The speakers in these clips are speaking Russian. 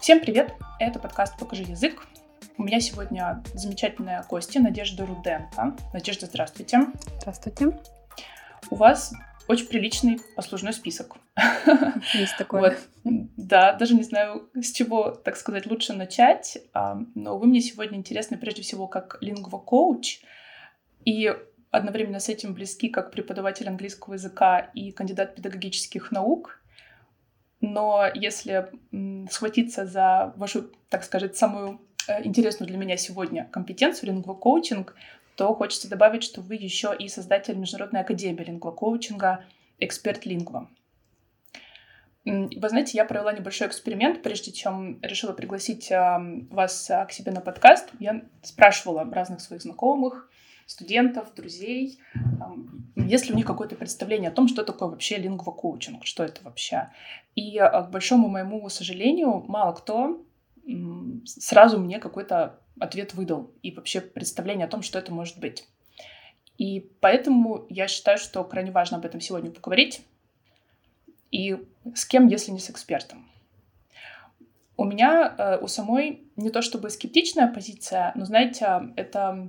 Всем привет! Это подкаст «Покажи язык». У меня сегодня замечательная гостья Надежда Руденко. Надежда, здравствуйте. Здравствуйте. У вас очень приличный послужной список. Есть такое. Вот. Да, даже не знаю, с чего, так сказать, лучше начать. А, но вы мне сегодня интересны прежде всего как лингвокоуч и одновременно с этим близки как преподаватель английского языка и кандидат педагогических наук. Но если схватиться за вашу, так сказать, самую э, интересную для меня сегодня компетенцию лингвокоучинг, то хочется добавить, что вы еще и создатель Международной академии лингвокоучинга «Эксперт Лингва». Вы знаете, я провела небольшой эксперимент, прежде чем решила пригласить вас а, к себе на подкаст. Я спрашивала разных своих знакомых, студентов, друзей, есть ли у них какое-то представление о том, что такое вообще лингвокоучинг, что это вообще. И, а, к большому моему сожалению, мало кто сразу мне какой-то ответ выдал и вообще представление о том, что это может быть. И поэтому я считаю, что крайне важно об этом сегодня поговорить. И с кем, если не с экспертом? У меня э, у самой не то чтобы скептичная позиция, но, знаете, это,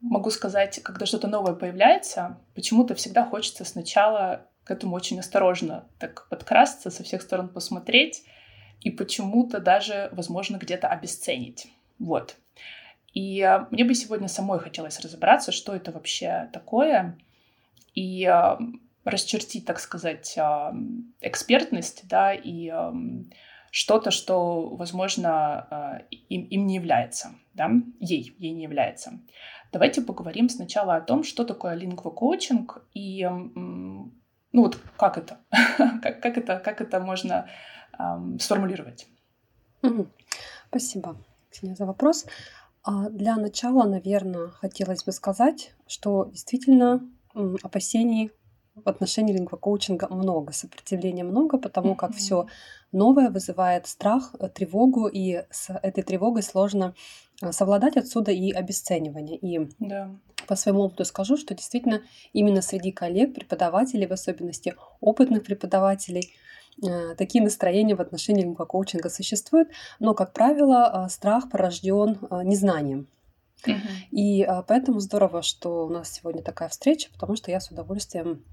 могу сказать, когда что-то новое появляется, почему-то всегда хочется сначала к этому очень осторожно так подкрасться, со всех сторон посмотреть и почему-то даже, возможно, где-то обесценить. Вот. И э, мне бы сегодня самой хотелось разобраться, что это вообще такое, и э, расчертить, так сказать, а, экспертность, да, и что-то, что, возможно, им, им не является, да, ей, ей не является. Давайте поговорим сначала о том, что такое лингвокоучинг и, ну вот, как это, как, как это, как это можно um, сформулировать. Спасибо, Ксения, за вопрос. А, для начала, наверное, хотелось бы сказать, что действительно опасений в отношении лингвокоучинга много, сопротивления много, потому как все новое вызывает страх, э, тревогу, и с этой тревогой сложно э, совладать отсюда и обесценивание. И да. по своему опыту скажу, что действительно именно среди коллег, преподавателей, в особенности опытных преподавателей, э, такие настроения в отношении лингвокоучинга существуют, но, как правило, страх порожден незнанием. И поэтому здорово, что у нас сегодня такая встреча, потому что я с удовольствием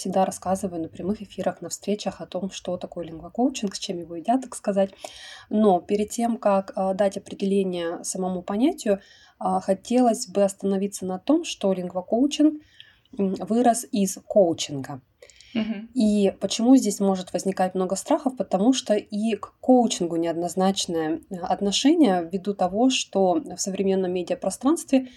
всегда рассказываю на прямых эфирах, на встречах о том, что такое лингвокоучинг, с чем его едят, так сказать. Но перед тем, как а, дать определение самому понятию, а, хотелось бы остановиться на том, что лингвокоучинг вырос из коучинга. И почему здесь может возникать много страхов? Потому что и к коучингу неоднозначное отношение ввиду того, что в современном медиапространстве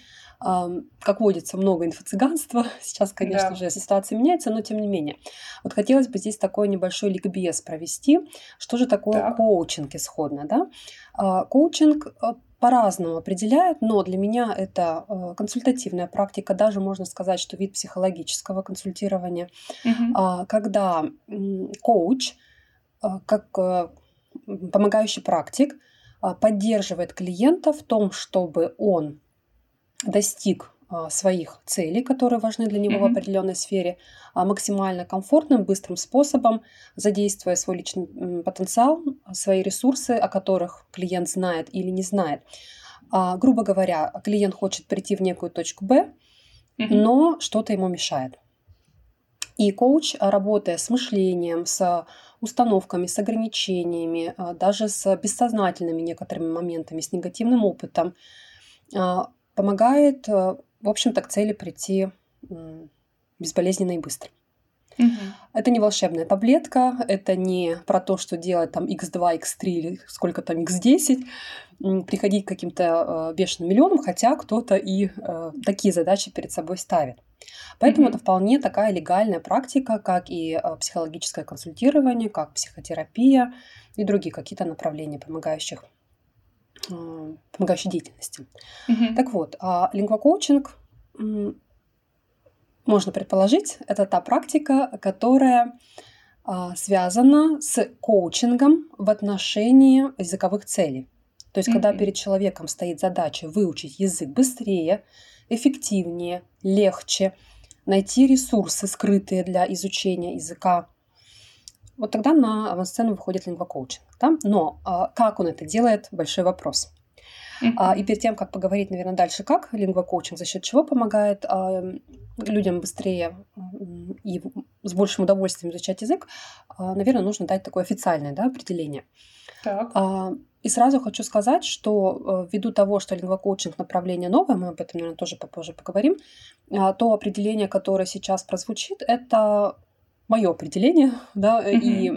как водится, много инфо-цыганства. Сейчас, конечно да. же, ситуация меняется, но тем не менее. Вот хотелось бы здесь такой небольшой ликбез провести. Что же такое так. коучинг исходно? Да? А, коучинг а, по-разному определяют, но для меня это а, консультативная практика, даже можно сказать, что вид психологического консультирования, угу. когда коуч, как помогающий практик, поддерживает клиента в том, чтобы он достиг а, своих целей, которые важны для него mm-hmm. в определенной сфере, а, максимально комфортным, быстрым способом, задействуя свой личный потенциал, свои ресурсы, о которых клиент знает или не знает. А, грубо говоря, клиент хочет прийти в некую точку Б, mm-hmm. но что-то ему мешает. И коуч, работая с мышлением, с установками, с ограничениями, даже с бессознательными некоторыми моментами, с негативным опытом, помогает, э, в общем-то, к цели прийти безболезненно и быстро. Угу. Это не волшебная таблетка, это не про то, что делать там x2, x3 или сколько там x10, приходить к каким-то э, бешеным миллионам, хотя кто-то и э, такие задачи перед собой ставит. Поэтому mm это вполне такая легальная практика, как и э, психологическое консультирование, как психотерапия и другие какие-то направления, помогающих помогающей деятельности. Mm-hmm. Так вот, а лингвокоучинг, можно предположить, это та практика, которая а, связана с коучингом в отношении языковых целей. То есть, mm-hmm. когда перед человеком стоит задача выучить язык быстрее, эффективнее, легче, найти ресурсы, скрытые для изучения языка. Вот тогда на авансцену выходит лингвокоучинг. Да? Но а, как он это делает, большой вопрос. Uh-huh. И перед тем, как поговорить, наверное, дальше, как лингвокоучинг, за счет чего помогает а, людям быстрее и с большим удовольствием изучать язык, наверное, нужно дать такое официальное да, определение. Так. И сразу хочу сказать, что ввиду того, что лингвокоучинг направление новое, мы об этом, наверное, тоже попозже поговорим, то определение, которое сейчас прозвучит, это мое определение, да, mm-hmm. и,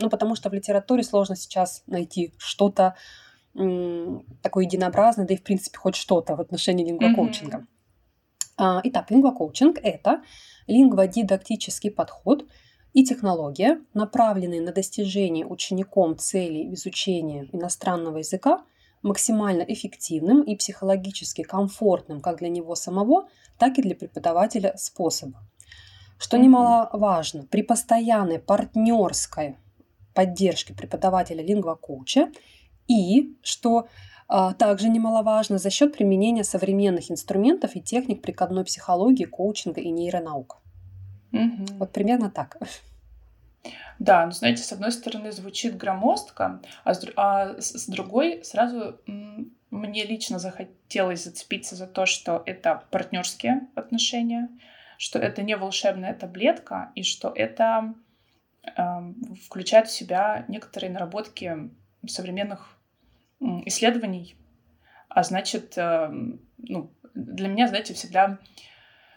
ну, потому что в литературе сложно сейчас найти что-то, такой единообразный, да и в принципе хоть что-то в отношении лингвокоучинга. Mm-hmm. Итак, лингвокоучинг – это лингводидактический подход и технология, направленные на достижение учеником целей изучения иностранного языка максимально эффективным и психологически комфортным как для него самого, так и для преподавателя способом. Что немаловажно, при постоянной партнерской поддержке преподавателя лингвокоуча и, что а, также немаловажно, за счет применения современных инструментов и техник прикладной психологии, коучинга и нейронаук. Угу. Вот примерно так. Да, ну знаете, с одной стороны звучит громоздко, а с, а с другой сразу мне лично захотелось зацепиться за то, что это партнерские отношения, что это не волшебная таблетка и что это включает в себя некоторые наработки современных исследований, а значит, эм, ну, для меня, знаете, всегда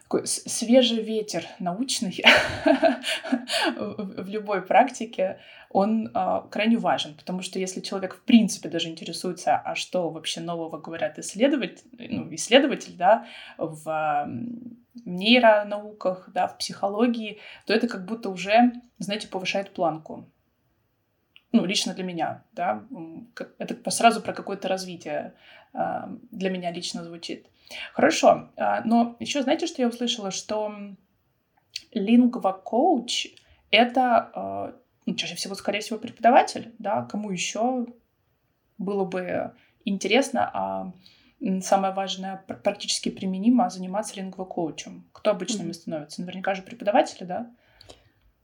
такой свежий ветер научный в любой практике, он э, крайне важен, потому что если человек в принципе даже интересуется, а что вообще нового говорят исследователь, ну, исследователь, да, в нейронауках, да, в психологии, то это как будто уже, знаете, повышает планку. Ну, лично для меня, да, это сразу про какое-то развитие для меня лично звучит. Хорошо, а, но еще знаете, что я услышала, что лингва-коуч — это а, ну, чаще всего, скорее всего, преподаватель, да, кому еще было бы интересно, а самое важное, практически применимо заниматься лингва-коучем. Кто обычно mm-hmm. становится? Наверняка же преподаватели, да?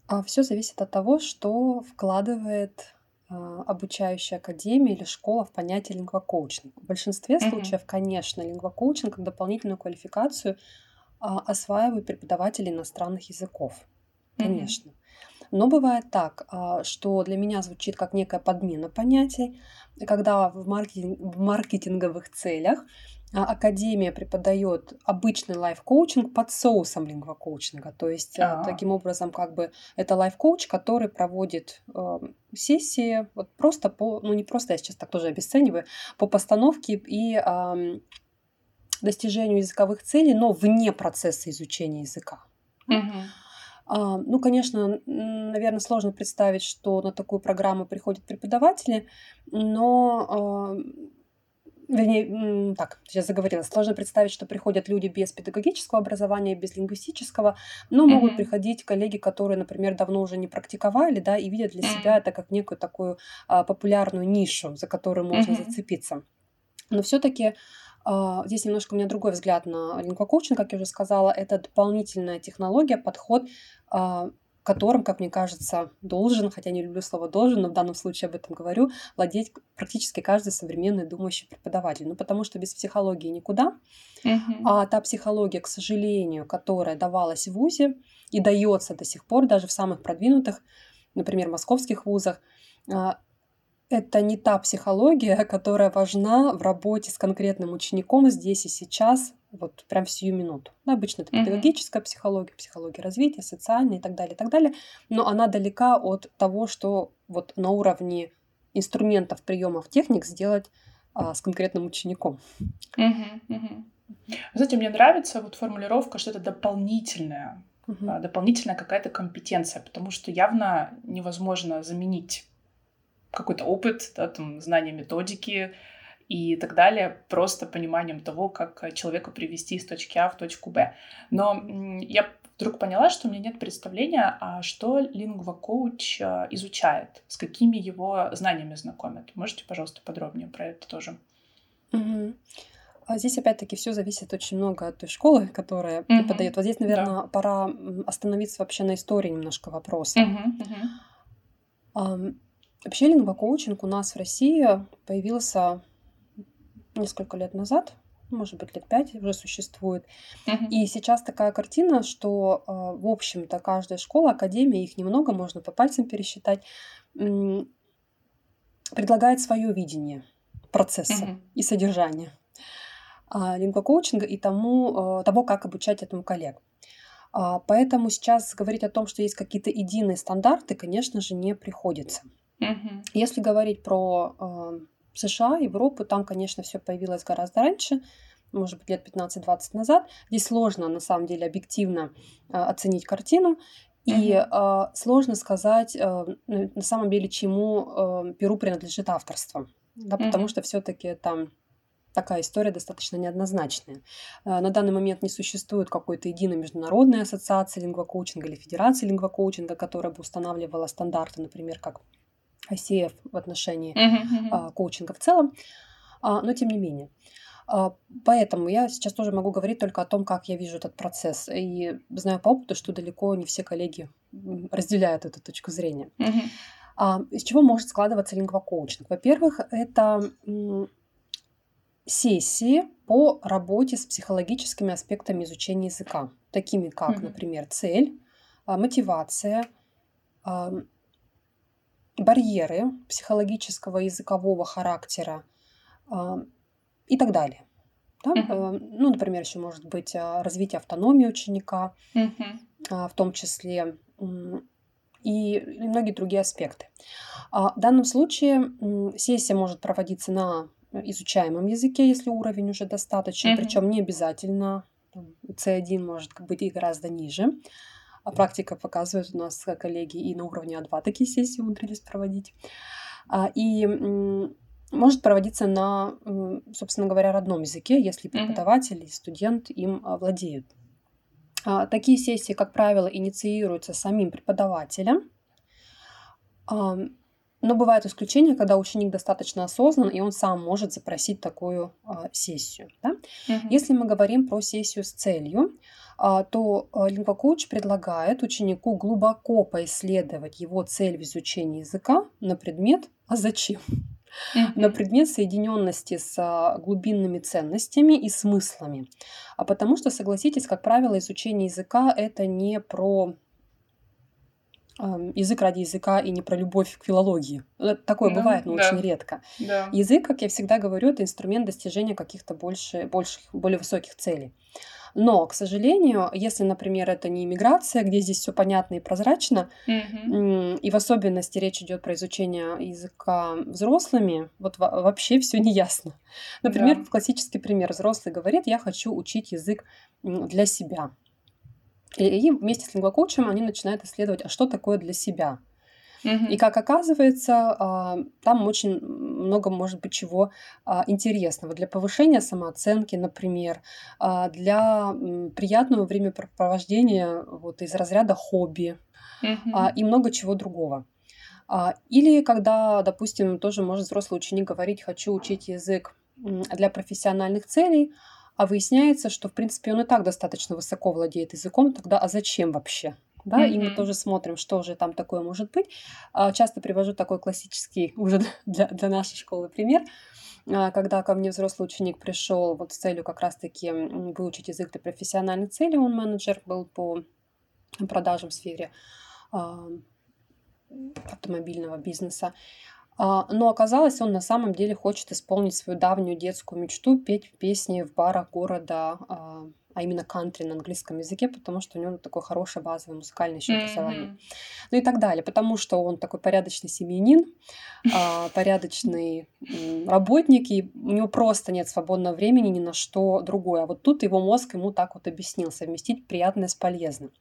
А все зависит от того, что вкладывает обучающая академия или школа в понятие лингвокоучинг. В большинстве mm-hmm. случаев, конечно, лингвокоучинг как дополнительную квалификацию а, осваивают преподаватели иностранных языков. Конечно. Mm-hmm. Но бывает так, а, что для меня звучит как некая подмена понятий, когда в, маркетинг, в маркетинговых целях а, Академия преподает обычный лайф-коучинг под соусом лингвокоучинга. То есть А-а-а. таким образом как бы это лайф-коуч, который проводит э, сессии вот просто по, ну не просто, я сейчас так тоже обесцениваю, по постановке и э, достижению языковых целей, но вне процесса изучения языка. Uh-huh. Ну, конечно, наверное, сложно представить, что на такую программу приходят преподаватели, но вернее, так, сейчас заговорила, сложно представить, что приходят люди без педагогического образования, без лингвистического, но mm-hmm. могут приходить коллеги, которые, например, давно уже не практиковали, да, и видят для себя это как некую такую а, популярную нишу, за которую можно mm-hmm. зацепиться. Но все-таки здесь немножко у меня другой взгляд на лингвокоучинг, как я уже сказала, это дополнительная технология, подход, uh, которым, как мне кажется, должен, хотя не люблю слово должен, но в данном случае об этом говорю, владеть практически каждый современный думающий преподаватель. Ну, потому что без психологии никуда. Uh-huh. А та психология, к сожалению, которая давалась в ВУЗе и дается до сих пор даже в самых продвинутых, например, московских вузах, а, это не та психология, которая важна в работе с конкретным учеником здесь и сейчас, вот прям в сию минуту. Ну, обычно это педагогическая психология, психология развития, социальная и так далее, и так далее. Но она далека от того, что вот на уровне инструментов, приемов, техник сделать а, с конкретным учеником. Знаете, мне нравится вот формулировка, что это дополнительная, uh дополнительная какая-то компетенция, потому что явно невозможно заменить какой-то опыт, да, там, знание методики и так далее, просто пониманием того, как человека привести из точки А в точку Б. Но я вдруг поняла, что у меня нет представления, а что лингва-коуч а, изучает, с какими его знаниями знакомят. Можете, пожалуйста, подробнее про это тоже? Угу. здесь опять-таки все зависит очень много от той школы, которая Мгм. преподает. Вот здесь, наверное, Да. пора остановиться вообще на истории немножко вопроса. Мгм, мгм. Ам, Вообще лингвокоучинг у нас в России появился несколько лет назад, может быть, лет пять уже существует. Мгм. И сейчас такая картина, что, а, в общем-то, каждая школа, академия, их немного, можно по пальцам пересчитать, предлагает свое видение процесса Мгм. и содержания а, лингвокоучинга и тому, а, того, как обучать этому коллег. А, Поэтому сейчас говорить о том, что есть какие-то единые стандарты, конечно же, не приходится. Мгм. Если говорить про э, США, Европу, там, конечно, все появилось гораздо раньше, может быть, лет 15-20 назад. Здесь сложно, на самом деле, объективно э, оценить картину. И э, сложно сказать, э, на на самом деле, чему э, перу принадлежит авторство. Да, потому Мгм. что все-таки там такая история достаточно неоднозначная. Э, На данный момент не существует какой-то единой международной ассоциации лингвокоучинга или федерации лингвокоучинга, которая бы устанавливала стандарты, например, как ICF в отношении а, коучинга в целом, А, но тем не менее. А, Поэтому я сейчас тоже могу говорить только о том, как я вижу этот процесс. И знаю по опыту, что далеко не все коллеги разделяют эту точку зрения. А, Из чего может складываться лингвокоучинг? Во-первых, это сессии по работе с психологическими аспектами изучения языка, такими как, Мгм. например, цель, мотивация, барьеры психологического языкового характера а, и так далее. Да? Э, Ну, например, еще может быть а, развитие автономии ученика, а, в том числе и многие другие аспекты. В данном случае сессия может проводиться на изучаемом языке, если уровень уже достаточный, Мгм. причем не обязательно там, C1 может быть и гораздо ниже. А практика показывает, у нас э, коллеги и на уровне А2 такие сессии умудрились проводить. А, И может проводиться на, собственно говоря, родном языке, если преподаватель и студент им а, владеют. А, Такие сессии, как правило, инициируются самим преподавателем. Но бывают исключения, когда ученик достаточно осознан, и он сам может запросить такую сессию. да. Мгм. Если мы говорим про сессию с целью, то а, лингвокоуч предлагает ученику глубоко поисследовать его цель в изучении языка на предмет «а зачем?», на предмет соединенности с а, глубинными ценностями и смыслами. А потому что, согласитесь, как правило, изучение языка это не про язык ради языка и не про любовь к филологии. Э, Такое Ну, бывает, но да. очень редко. Да. Язык, как я всегда говорю, это инструмент достижения каких-то больше, больших, более высоких целей. Но, к сожалению, если, например, это не иммиграция, где здесь все понятно и прозрачно, м, и в особенности речь идет про изучение языка взрослыми, вот во- вообще все не ясно. Например, Да. классический пример. Взрослый говорит, я хочу учить язык для себя. И, и вместе с лингвокоучем они начинают исследовать, а что такое для себя. И как оказывается, а, там очень много может быть чего а, интересного для повышения самооценки, например, а, для приятного времяпрепровождения вот, из разряда хобби и много чего другого. Или когда, допустим, тоже может взрослый ученик говорить, хочу учить язык для профессиональных целей, а выясняется, что, в принципе, он и так достаточно высоко владеет языком, тогда а зачем вообще? Да, и мы тоже смотрим, что же там такое может быть. А, Часто привожу такой классический уже для, для нашей школы пример, а, когда ко мне взрослый ученик пришел вот с целью как раз-таки выучить язык для профессиональных целей, он менеджер был по продажам в сфере а, автомобильного бизнеса. Но оказалось, он на самом деле хочет исполнить свою давнюю детскую мечту петь песни в барах города, а именно кантри на английском языке, потому что у него такое хорошее базовое музыкальное еще образование. Мгм. Ну и так далее, потому что он такой порядочный семьянин, а, порядочный работник, и у него просто нет свободного времени ни на что другое. А вот тут его мозг ему так вот объяснил, совместить приятное с полезным.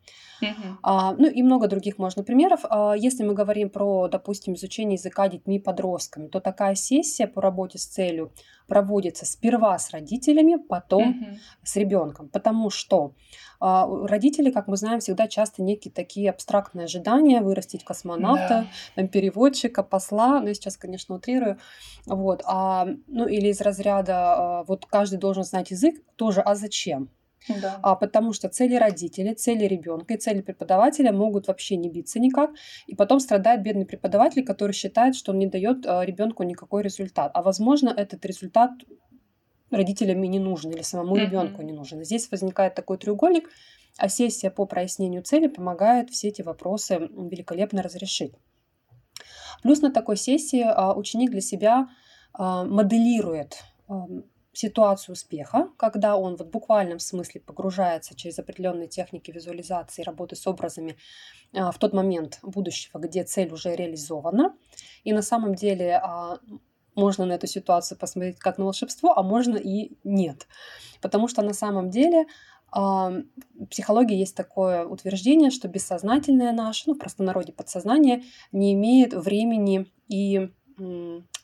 А, ну и много других можно примеров. А, если мы говорим про, допустим, изучение языка детьми и подростками, то такая сессия по работе с целью проводится сперва с родителями, потом угу. с ребенком. Потому что а, родители, как мы знаем, всегда часто некие такие абстрактные ожидания вырастить космонавта, да. там, переводчика, посла. Ну, я сейчас, конечно, утрирую. Вот. А, ну, или из разряда а, вот каждый должен знать язык тоже, а зачем? Да. А, потому что цели родителей, цели ребенка и цели преподавателя могут вообще не биться никак. И потом страдает бедный преподаватель, который считает, что он не дает а, ребенку никакой результат. А возможно, этот результат родителям и не нужен, или самому mm-hmm. ребенку не нужен. Здесь возникает такой треугольник, а сессия по прояснению цели помогает все эти вопросы великолепно разрешить. Плюс на такой сессии а, ученик для себя а, моделирует ситуацию успеха, когда он вот в буквальном смысле погружается через определенные техники визуализации, работы с образами а, в тот момент будущего, где цель уже реализована. И на самом деле а, можно на эту ситуацию посмотреть как на волшебство, а можно и нет. Потому что на самом деле в психологии есть такое утверждение, что бессознательное наше, ну, в простонародье подсознание, не имеет времени и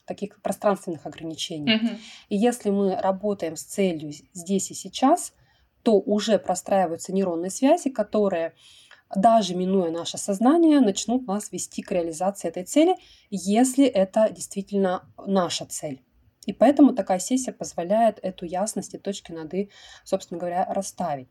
таких пространственных ограничений. Угу. И если мы работаем с целью здесь и сейчас, то уже простраиваются нейронные связи, которые даже минуя наше сознание, начнут нас вести к реализации этой цели, если это действительно наша цель. И поэтому такая сессия позволяет эту ясность и точки над «и», собственно говоря, расставить.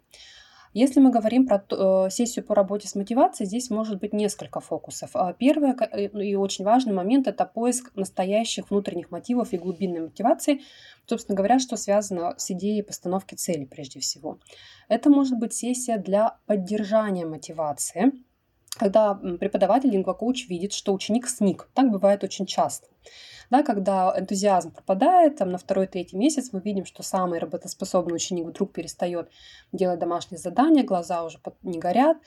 Если мы говорим про э, сессию по работе с мотивацией, здесь может быть несколько фокусов. А первый э, и очень важный момент – это поиск настоящих внутренних мотивов и глубинной мотивации, собственно говоря, что связано с идеей постановки цели прежде всего. Это может быть сессия для поддержания мотивации, когда преподаватель, лингвокоуч видит, что ученик сник. Так бывает очень часто. Да, когда энтузиазм пропадает, там, на второй-третий месяц мы видим, что самый работоспособный ученик вдруг перестает делать домашние задания, глаза уже не горят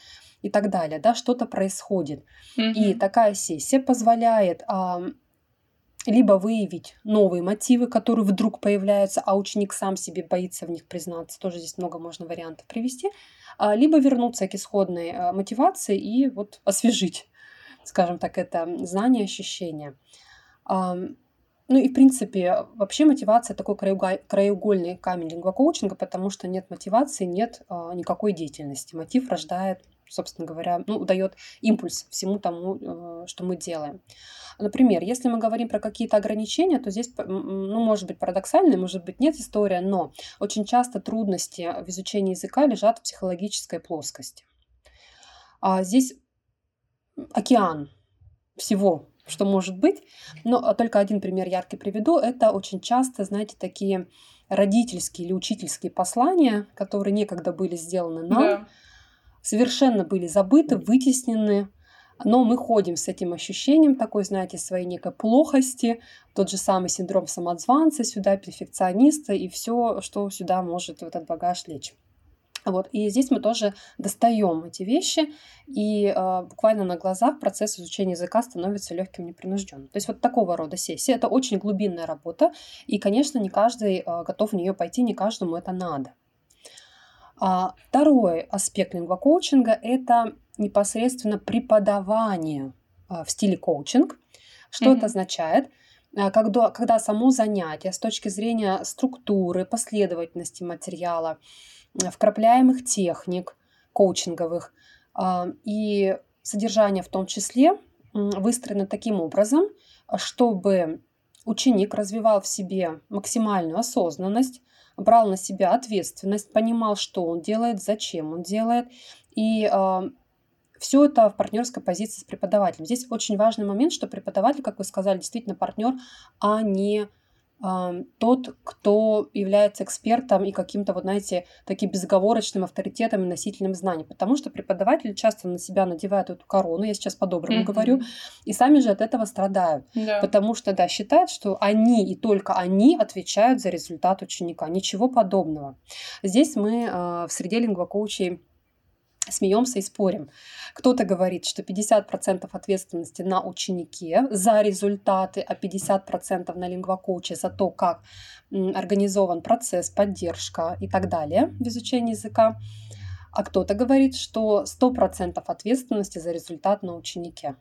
и так далее. Да, что-то происходит. Mm-hmm. И такая сессия позволяет а, либо выявить новые мотивы, которые вдруг появляются, а ученик сам себе боится в них признаться. Тоже здесь много можно вариантов привести. А, либо вернуться к исходной а, мотивации и вот освежить, скажем так, это знание, ощущение. Ну и, в принципе, вообще мотивация такой краеугольный камень лингвокоучинга, потому что нет мотивации, нет а, никакой деятельности. Мотив рождает, собственно говоря, ну, дает импульс всему тому, э, что мы делаем. Например, если мы говорим про какие-то ограничения, то здесь, ну, может быть, парадоксальная, может быть, нет история, но очень часто трудности в изучении языка лежат в психологической плоскости. А здесь океан всего что может быть. Но а, только один пример яркий приведу. Это очень часто, знаете, такие родительские или учительские послания, которые некогда были сделаны нам, да. совершенно были забыты, вытеснены. Но мы ходим с этим ощущением такой, знаете, своей некой плохости, тот же самый синдром самозванца сюда, перфекциониста и все, что сюда может в этот багаж лечь. Вот. И здесь мы тоже достаем эти вещи, и э, буквально на глазах процесс изучения языка становится легким, непринужденным. То есть вот такого рода сессия. Это очень глубинная работа, и, конечно, не каждый э, готов в нее пойти, не каждому это надо. А, второй аспект лингвокоучинга – это непосредственно преподавание э, в стиле коучинг. Что mm-hmm. это означает? Когда, когда само занятие с точки зрения структуры, последовательности материала, вкрапляемых техник коучинговых а, и содержание в том числе выстроено таким образом, чтобы ученик развивал в себе максимальную осознанность, брал на себя ответственность, понимал, что он делает, зачем он делает, и э, а, все это в партнерской позиции с преподавателем. Здесь очень важный момент, что преподаватель, как вы сказали, действительно партнер, а не тот, кто является экспертом и каким-то, вот знаете, таким безоговорочным авторитетом и носителем знаний. Потому что преподаватели часто на себя надевают эту корону, я сейчас по-доброму mm-hmm. говорю, и сами же от этого страдают. Да. Потому что, да, считают, что они и только они отвечают за результат ученика. Ничего подобного. Здесь мы э, в среде лингвокоучей смеемся и спорим. Кто-то говорит, что 50% ответственности на ученике за результаты, а 50% на лингвокоуче за то, как организован процесс, поддержка и так далее в изучении языка. А кто-то говорит, что 100% ответственности за результат на ученике.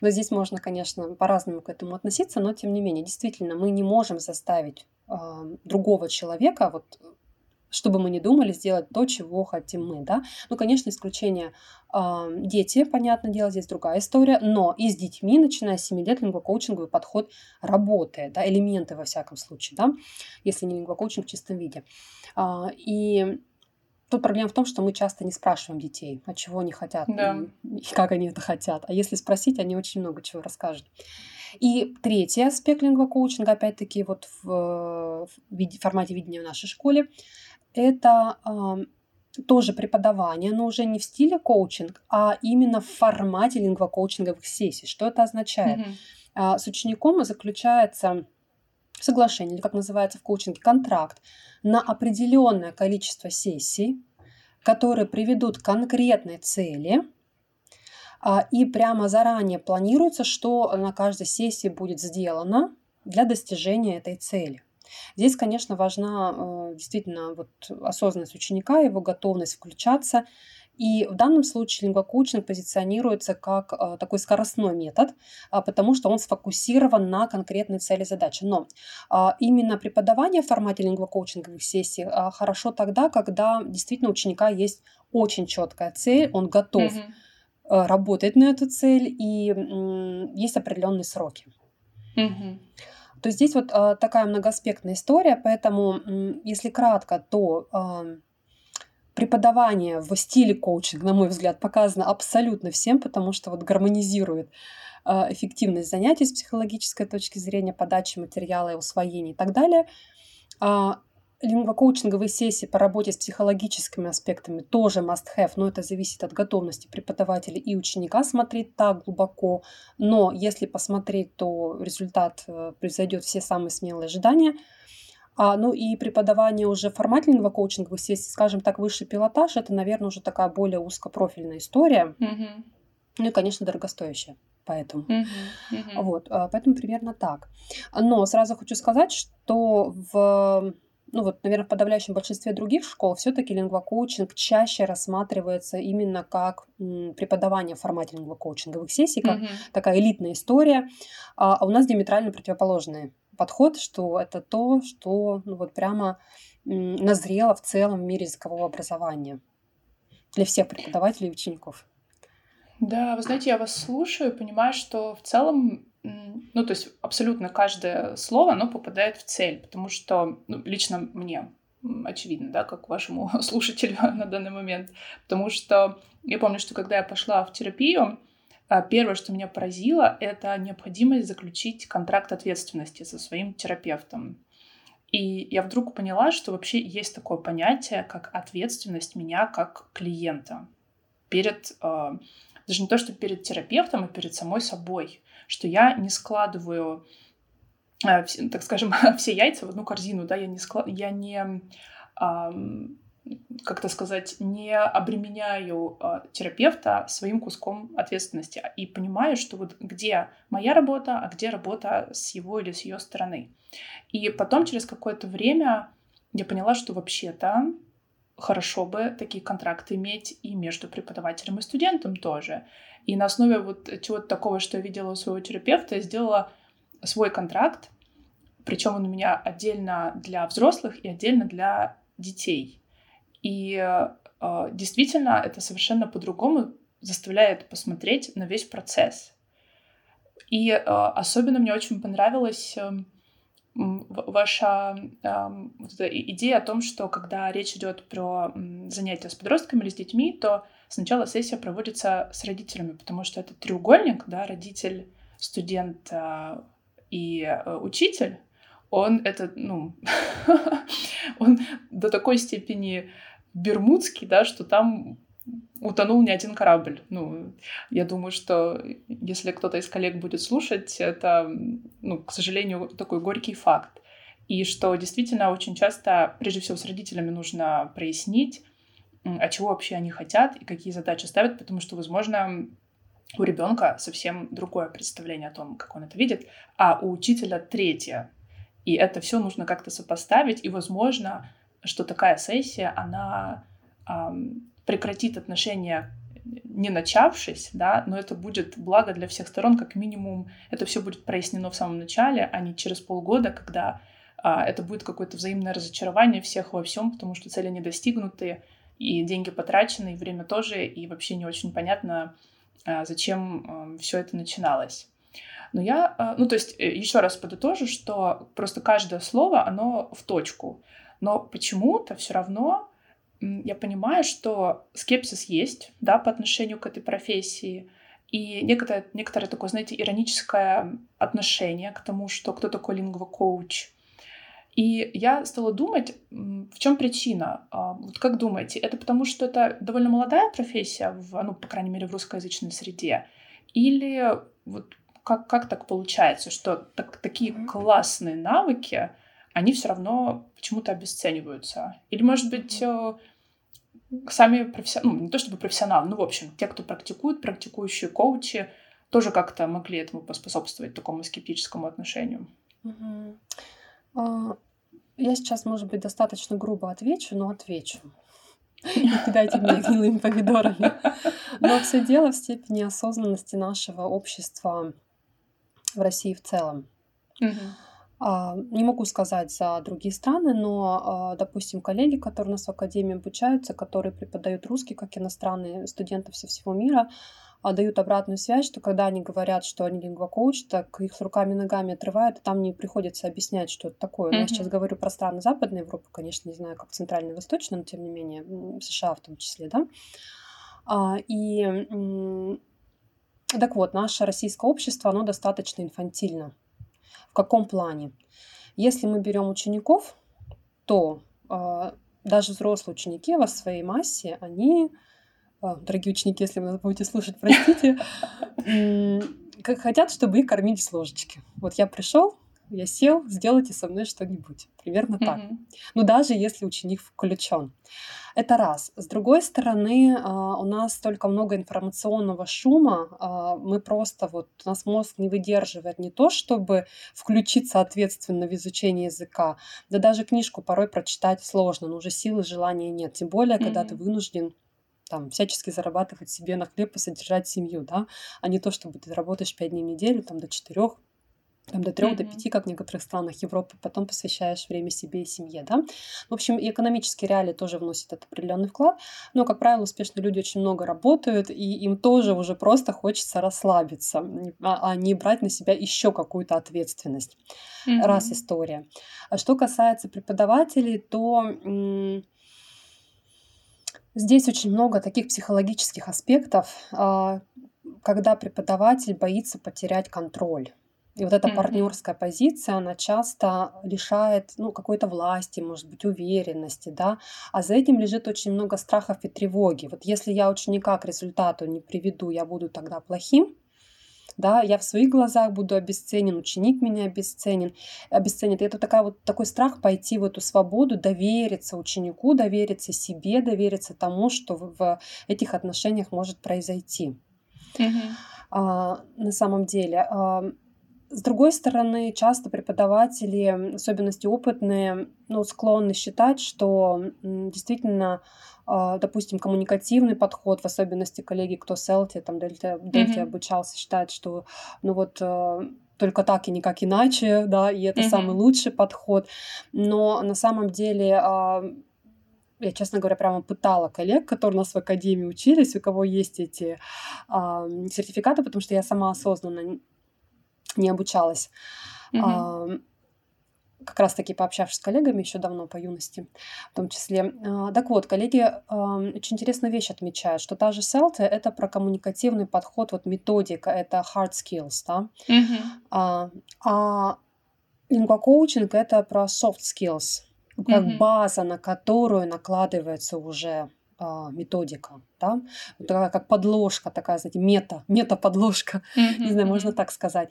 Но здесь можно, конечно, по-разному к этому относиться, но тем не менее, действительно, мы не можем заставить э, другого человека, вот, чтобы мы не думали, сделать то, чего хотим мы, да. Ну, конечно, исключение э, дети, понятное дело, здесь другая история, но и с детьми, начиная с 7 лет, лингвокоучинговый подход работает, да, элементы во всяком случае, да, если не лингвокоучинг в чистом виде. Э, и Тут проблема в том, что мы часто не спрашиваем детей, а чего они хотят да. и, и как они это хотят. А если спросить, они очень много чего расскажут. И третий аспект лингвокоучинга, опять-таки, вот в, в виде, формате видения в нашей школе, это тоже преподавание, но уже не в стиле коучинг, а именно в формате лингвокоучинговых сессий. Что это означает? Mm-hmm. С учеником заключается соглашение, или как называется в коучинге, контракт на определенное количество сессий, которые приведут к конкретной цели, а, и прямо заранее планируется, что на каждой сессии будет сделано для достижения этой цели. Здесь, конечно, важна э, действительно вот осознанность ученика, его готовность включаться и в данном случае лингвокоучинг позиционируется как э, такой скоростной метод, э, потому что он сфокусирован на конкретной цели задачи. Но э, именно преподавание в формате лингвокоучинговых сессий э, хорошо тогда, когда действительно у ученика есть очень четкая цель, он готов mm-hmm. работать на эту цель, и есть определенные сроки. Mm-hmm. То здесь вот э, такая многоаспектная история, поэтому, э, если кратко, то э, преподавание в стиле коучинг, на мой взгляд, показано абсолютно всем, потому что вот гармонизирует а, эффективность занятий с психологической точки зрения, подачи материала и усвоения и так далее. Лингвокоучинговые сессии по работе с психологическими аспектами тоже must-have, но это зависит от готовности преподавателя и ученика смотреть так глубоко. Но если посмотреть, то результат э, превзойдет все самые смелые ожидания – а, ну и преподавание уже форматного коучинговых сессий, скажем так, высший пилотаж, это, наверное, уже такая более узкопрофильная история. Mm-hmm. Ну и, конечно, дорогостоящая. Поэтому. Mm-hmm. Mm-hmm. Вот, а, поэтому примерно так. Но сразу хочу сказать, что в ну вот, наверное, в подавляющем большинстве других школ все-таки лингвокоучинг чаще рассматривается именно как преподавание в формате лингвокоучинговых сессий, как mm-hmm. такая элитная история, а, а у нас диаметрально противоположные подход, что это то, что ну, вот прямо назрело в целом в мире языкового образования для всех преподавателей и учеников. Да, вы знаете, я вас слушаю и понимаю, что в целом, ну, то есть абсолютно каждое слово, оно попадает в цель, потому что, ну, лично мне очевидно, да, как вашему слушателю на данный момент, потому что я помню, что когда я пошла в терапию, а первое, что меня поразило, это необходимость заключить контракт ответственности со своим терапевтом. И я вдруг поняла, что вообще есть такое понятие, как ответственность меня как клиента перед, э, даже не то, что перед терапевтом, а перед самой собой, что я не складываю, э, так скажем, все яйца в одну корзину, да, я не, склад... я не как-то сказать, не обременяю э, терапевта своим куском ответственности и понимаю, что вот где моя работа, а где работа с его или с ее стороны. И потом через какое-то время я поняла, что вообще-то хорошо бы такие контракты иметь и между преподавателем и студентом тоже. И на основе вот чего-то такого, что я видела у своего терапевта, я сделала свой контракт, причем он у меня отдельно для взрослых и отдельно для детей. И э, действительно это совершенно по-другому заставляет посмотреть на весь процесс. И э, особенно мне очень понравилась э, ваша э, идея о том, что когда речь идет про занятия с подростками или с детьми, то сначала сессия проводится с родителями, потому что это треугольник, да, родитель, студент э, и э, учитель, он это, ну, он до такой степени Бермудский, да, что там утонул не один корабль. Ну, я думаю, что если кто-то из коллег будет слушать, это, ну, к сожалению, такой горький факт. И что действительно очень часто, прежде всего, с родителями нужно прояснить, а чего вообще они хотят и какие задачи ставят, потому что, возможно, у ребенка совсем другое представление о том, как он это видит, а у учителя третье. И это все нужно как-то сопоставить, и, возможно, что такая сессия, она прекратит отношения не начавшись, да, но это будет благо для всех сторон, как минимум это все будет прояснено в самом начале, а не через полгода, когда а, это будет какое-то взаимное разочарование всех во всем, потому что цели не достигнуты, и деньги потрачены, и время тоже, и вообще не очень понятно, а, зачем а, все это начиналось. Но я, а, ну то есть э, еще раз подытожу, что просто каждое слово, оно в точку. Но почему-то все равно я понимаю, что скепсис есть, да, по отношению к этой профессии, и некоторое, некоторое такое, знаете, ироническое отношение к тому, что кто такой лингвокоуч. И я стала думать, в чем причина. А, вот как думаете, это потому, что это довольно молодая профессия, в, ну, по крайней мере, в русскоязычной среде? Или вот как, как так получается, что так, такие классные навыки, они все равно почему-то обесцениваются? Или, может быть, сами профессионалы, ну, не то чтобы профессионалы, ну, в общем, те, кто практикует, практикующие коучи, тоже как-то могли этому поспособствовать, такому скептическому отношению. А, я сейчас, может быть, достаточно грубо отвечу, но отвечу. Не кидайте меня гнилыми помидорами. Но все дело в степени осознанности нашего общества в России в целом. А, не могу сказать за другие страны, но, а, допустим, коллеги, которые у нас в Академии обучаются, которые преподают русский как иностранные студенты со всего мира, а, дают обратную связь, что когда они говорят, что они лингвокоуч, так их с руками и ногами отрывают, и там не приходится объяснять, что это такое. Mm-hmm. Я сейчас говорю про страны Западной Европы, конечно, не знаю, как Центральной и Восточной, но тем не менее, США в том числе, да. И так вот, наше российское общество, оно достаточно инфантильно. В каком плане? Если мы берем учеников, то э, даже взрослые ученики во своей массе, они, э, дорогие ученики, если вы будете слушать, простите, хотят, чтобы их кормили с ложечки. Вот я пришел, я сел, сделайте со мной что-нибудь. Примерно так. Mm-hmm. Ну, даже если ученик включен. Это раз. С другой стороны, а, у нас столько много информационного шума, а, мы просто вот, у нас мозг не выдерживает не то, чтобы включиться ответственно в изучение языка, да даже книжку порой прочитать сложно, но уже силы, желания нет. Тем более, mm-hmm. когда ты вынужден там, всячески зарабатывать себе на хлеб и содержать семью, да, а не то, чтобы ты работаешь пять дней в неделю, там, до четырех, там, до трех, mm-hmm. до пяти, как в некоторых странах Европы, потом посвящаешь время себе и семье, да. В общем, и экономические реалии тоже вносят этот определенный вклад, но, как правило, успешные люди очень много работают, и им тоже уже просто хочется расслабиться, а, а не брать на себя еще какую-то ответственность. Mm-hmm. Раз история. А что касается преподавателей, то здесь очень много таких психологических аспектов, а, когда преподаватель боится потерять контроль. И вот эта mm-hmm. партнерская позиция, она часто лишает ну, какой-то власти, может быть, уверенности, да, а за этим лежит очень много страхов и тревоги. Вот если я ученика к результату не приведу, я буду тогда плохим, да, я в своих глазах буду обесценен, ученик меня обесценен, обесценит. И это такая вот, такой страх пойти в эту свободу, довериться ученику, довериться себе, довериться тому, что в, этих отношениях может произойти. Mm-hmm. А, на самом деле, а, с другой стороны, часто преподаватели, особенности опытные, ну, склонны считать, что действительно, а, допустим, коммуникативный подход, в особенности коллеги, кто с Элти, там, Дельте, Дельте mm-hmm. обучался, считает, что, ну вот, а, только так и никак иначе, да, и это mm-hmm. самый лучший подход. Но на самом деле а, я, честно говоря, прямо пытала коллег, которые у нас в академии учились, у кого есть эти сертификаты, потому что я сама осознанно не обучалась. Mm-hmm. А, как раз-таки пообщавшись с коллегами еще давно по юности, в том числе. А, так вот, коллеги а, очень интересную вещь отмечают, что та же SELT — это про коммуникативный подход, вот методика, это hard skills, да? Mm-hmm. А, а лингвокоучинг — это про soft skills, как mm-hmm. база, на которую накладывается уже методика да, такая как подложка, такая, знаете, мета, мета-подложка, mm-hmm. не знаю, можно так сказать.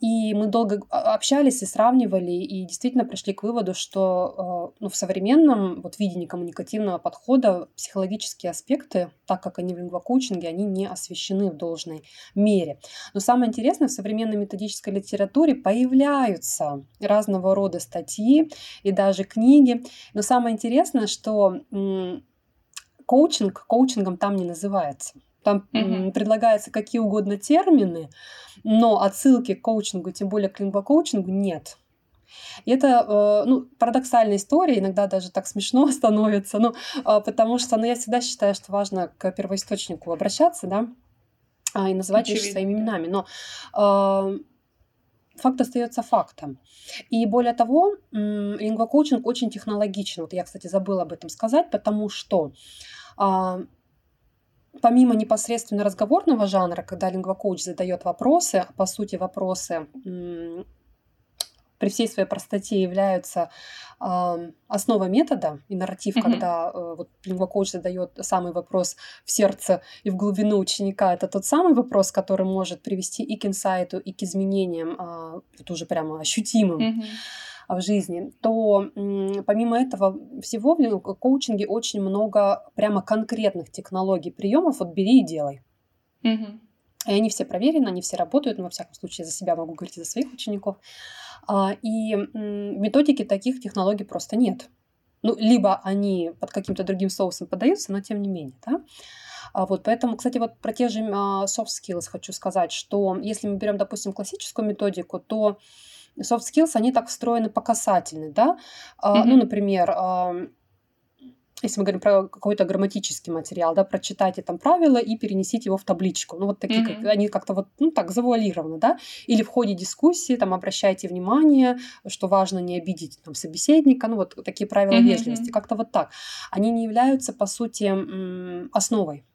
И мы долго общались и сравнивали, и действительно пришли к выводу, что а, ну, в современном вот видении коммуникативного подхода психологические аспекты, так как они в лингвокоучинге, они не освещены в должной мере. Но самое интересное, в современной методической литературе появляются разного рода статьи и даже книги. Но самое интересное, что коучинг коучингом там не называется. Там mm-hmm. предлагаются какие угодно термины, но отсылки к коучингу, тем более к лингвокоучингу, нет. И это, э, ну, парадоксальная история, иногда даже так смешно становится, ну, а, потому что, ну, я всегда считаю, что важно к первоисточнику обращаться, да, а, и называть Очевидно. вещи своими именами. Но э, факт остается фактом. И более того, лингвокоучинг очень технологичен. Вот я, кстати, забыла об этом сказать, потому что помимо непосредственно разговорного жанра, когда лингвокоуч задает вопросы, а по сути вопросы при всей своей простоте являются э, основой метода и нарратив, mm-hmm. когда э, вот лингвокоуч задает самый вопрос в сердце и в глубину ученика, это тот самый вопрос, который может привести и к инсайту, и к изменениям, э, вот уже прямо ощутимым. Mm-hmm в жизни, то помимо этого всего в коучинге очень много прямо конкретных технологий, приемов. Вот бери и делай. Угу. И они все проверены, они все работают, но во всяком случае за себя могу говорить, за своих учеников. А, и методики таких технологий просто нет. Ну, либо они под каким-то другим соусом подаются, но тем не менее, да. А вот, поэтому, кстати, вот про те же а, soft skills хочу сказать, что если мы берем, допустим, классическую методику, то soft skills, они так встроены по касательной, да. Mm-hmm. Ну, например, если мы говорим про какой-то грамматический материал, да, прочитайте там правила и перенесите его в табличку. Ну, вот такие, mm-hmm. как, они как-то вот, ну, так, завуалированы, да. Или в ходе дискуссии там обращайте внимание, что важно не обидеть там собеседника, ну, вот такие правила mm-hmm. вежливости, как-то вот так. Они не являются, по сути, основой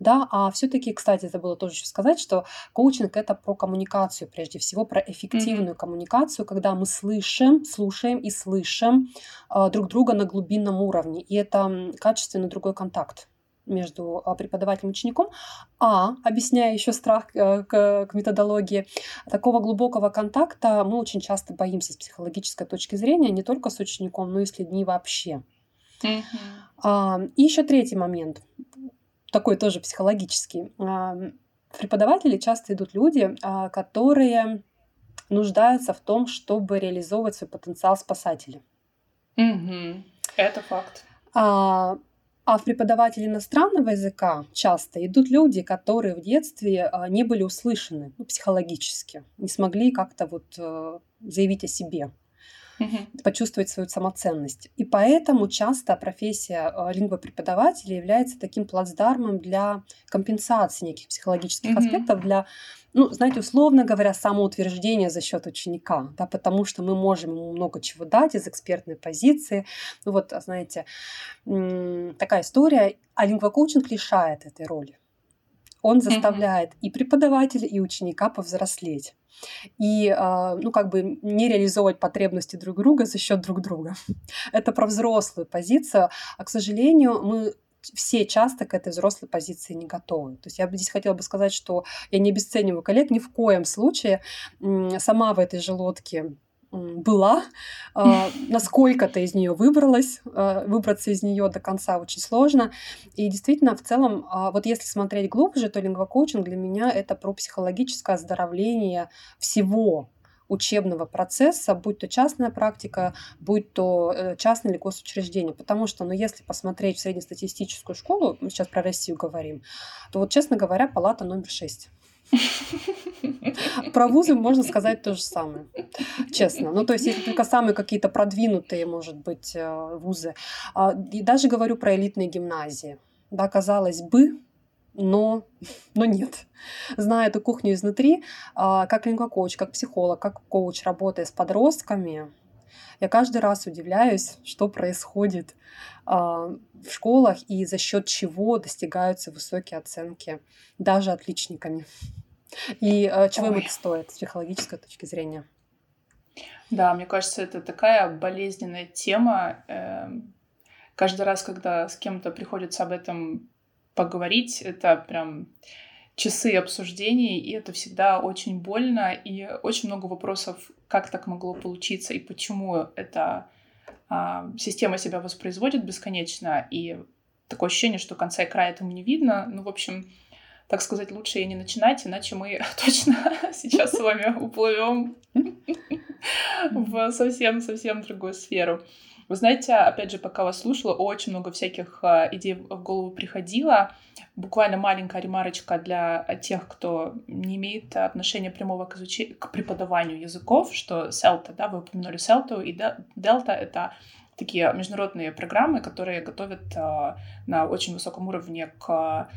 да, а все-таки, кстати, забыла тоже еще сказать, что коучинг это про коммуникацию, прежде всего про эффективную mm-hmm. коммуникацию, когда мы слышим, слушаем и слышим э, друг друга на глубинном уровне, и это качественно другой контакт между а, преподавателем и учеником, а, объясняя еще страх э, к, к методологии, такого глубокого контакта мы очень часто боимся с психологической точки зрения, не только с учеником, но и с людьми вообще. Mm-hmm. А, и еще третий момент такой тоже психологический. В преподаватели часто идут люди, а, которые нуждаются в том, чтобы реализовывать свой потенциал спасателя. Угу. Это факт. А, а в преподаватели иностранного языка часто идут люди, которые в детстве а, не были услышаны ну, психологически, не смогли как-то вот э, заявить о себе угу. почувствовать свою самоценность. И поэтому часто профессия э, лингвопреподавателя является таким плацдармом для компенсации неких психологических угу. аспектов, для ну, знаете, условно говоря, самоутверждение за счет ученика, да, потому что мы можем ему много чего дать из экспертной позиции. Ну вот, знаете, такая история, а лингвокоучинг лишает этой роли. Он заставляет и преподавателя, и ученика повзрослеть и, а, ну, как бы не реализовывать потребности друг друга за счет друг друга. Это про взрослую позицию, а, к сожалению, мы все часто к этой взрослой позиции не готовы. То есть я бы здесь хотела бы сказать, что я не обесцениваю коллег ни в коем случае. Сама в этой же лодке была, а, насколько-то из нее выбралась, а, выбраться из нее до конца очень сложно. И действительно, в целом, а, вот если смотреть глубже, то лингвокоучинг для меня это про психологическое оздоровление всего учебного процесса, будь то частная практика, будь то э, частное или госучреждение. Потому что, ну, если посмотреть в среднестатистическую школу, мы сейчас про Россию говорим, то вот, честно говоря, палата номер 6. Про вузы можно сказать то же самое, честно. Ну, то есть, если только самые какие-то продвинутые, может быть, э, вузы. А, и даже говорю про элитные гимназии. Да, казалось бы, но, но нет. Зная эту кухню изнутри, а, как лингвокоуч, как психолог, как коуч, работая с подростками, я каждый раз удивляюсь, что происходит а, в школах и за счет чего достигаются высокие оценки даже отличниками. И э, чего Ой. им это стоит с психологической точки зрения? Да, мне кажется, это такая болезненная тема. Эм, каждый раз, когда с кем-то приходится об этом поговорить, это прям часы обсуждений, и это всегда очень больно, и очень много вопросов, как так могло получиться, и почему эта а, система себя воспроизводит бесконечно, и такое ощущение, что конца и края этому не видно. Ну, в общем, так сказать, лучше и не начинать, иначе мы точно сейчас с вами уплывем в совсем-совсем другую сферу. Вы знаете, опять же, пока вас слушала, очень много всяких а, идей в голову приходило. Буквально маленькая ремарочка для тех, кто не имеет отношения прямого к, изуч... к преподаванию языков, что CELTA, да, вы упомянули CELTA, и Delta — это такие международные программы, которые готовят э, на очень высоком уровне к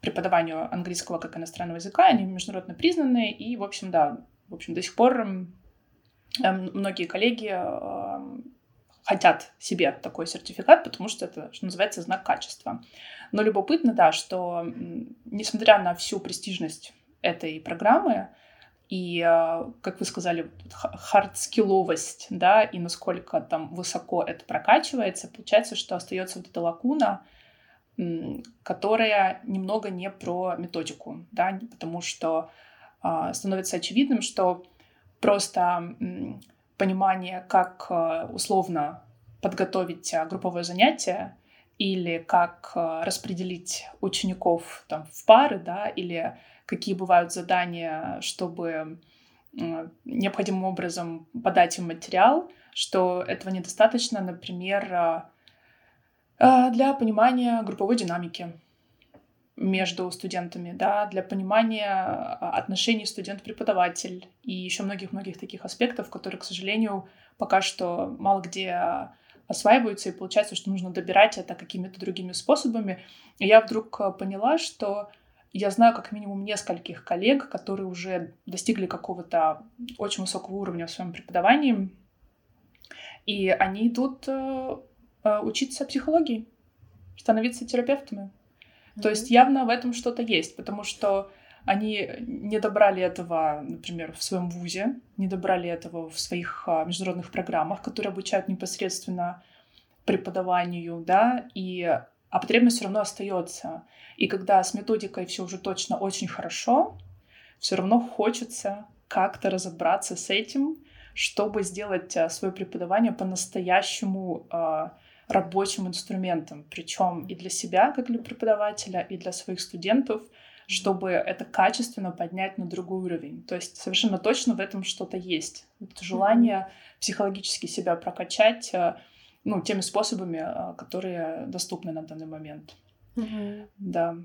преподаванию английского как иностранного языка. Они международно признаны, и, в общем, да, в общем, до сих пор многие коллеги хотят себе такой сертификат, потому что это, что называется, знак качества. Но любопытно, да, что несмотря на всю престижность этой программы, и, а, как вы сказали, хардскилловость, да, и насколько там высоко это прокачивается, получается, что остается вот эта лакуна, которая немного не про методику, да, потому что э, становится очевидным, что просто понимание, как э, условно подготовить групповое занятие или как распределить учеников там, в пары, да, или какие бывают задания, чтобы необходимым образом подать им материал, что этого недостаточно, например, для понимания групповой динамики между студентами, да, для понимания а, отношений студент-преподаватель и еще многих-многих таких аспектов, которые, к сожалению, пока что мало где осваиваются, и получается, что нужно добирать это какими-то другими способами. И я вдруг поняла, что я знаю как минимум нескольких коллег, которые уже достигли какого-то очень высокого уровня в своем преподавании, и они идут э, э, учиться психологии, становиться терапевтами. Mm-hmm. То есть явно в этом что-то есть, потому что они не добрали этого, например, в своем вузе, не добрали этого в своих а, международных программах, которые обучают непосредственно преподаванию, да, и а потребность все равно остается. И когда с методикой все уже точно очень хорошо, все равно хочется как-то разобраться с этим, чтобы сделать а, свое преподавание по-настоящему э, рабочим инструментом, причем и для себя, как для преподавателя, и для своих студентов, чтобы это качественно поднять на другой уровень. То есть совершенно точно в этом что-то есть. Это желание психологически себя прокачать, а, ну, теми способами, а, которые доступны на данный момент. Mm-hmm. Да.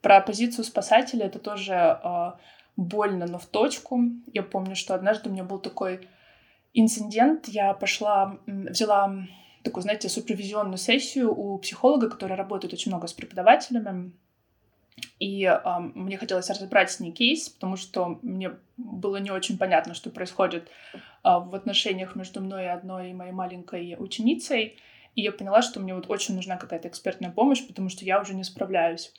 Про позицию спасателя это тоже э, больно, но в точку. Я помню, что однажды у меня был такой инцидент. Я пошла, взяла такую, знаете, супервизионную сессию у психолога, который работает очень много с преподавателями. И э, мне хотелось разобрать с ней кейс, потому что мне было не очень понятно, что происходит э, в отношениях между мной и одной моей маленькой ученицей. И я поняла, что мне вот очень нужна какая-то экспертная помощь, потому что я уже не справляюсь.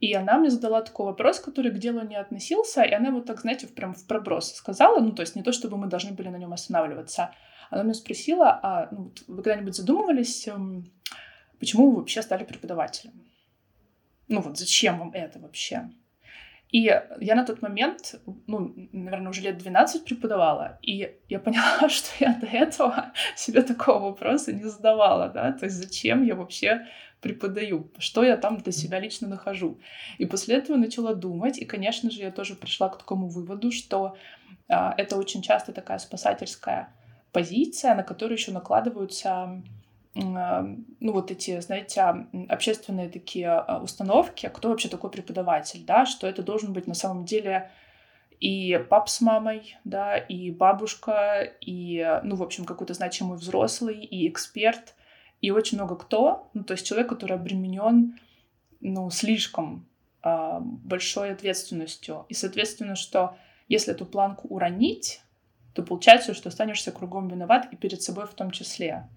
И она мне задала такой вопрос, который к делу не относился, и она вот так, знаете, прям в проброс сказала, ну, то есть не то, чтобы мы должны были на нем останавливаться. Она меня спросила, а ну, вы когда-нибудь задумывались, эм, почему вы вообще стали преподавателем? Ну вот зачем вам это вообще? И я на тот момент, ну, наверное, уже лет 12 преподавала, и я поняла, что я до этого себе такого вопроса не задавала, да, то есть зачем я вообще преподаю, что я там для себя лично нахожу. И после этого начала думать, и, конечно же, я тоже пришла к такому выводу, что а, это очень часто такая спасательская позиция, на которую еще накладываются ну, вот эти, знаете, общественные такие а, установки, кто вообще такой преподаватель, да, что это должен быть на самом деле и пап с мамой, да, и бабушка, и, ну, в общем, какой-то значимый взрослый, и эксперт, и очень много кто, ну, то есть человек, который обременен, ну, слишком э, большой ответственностью. И, соответственно, что если эту планку уронить, то получается, что останешься кругом виноват и перед собой в том числе.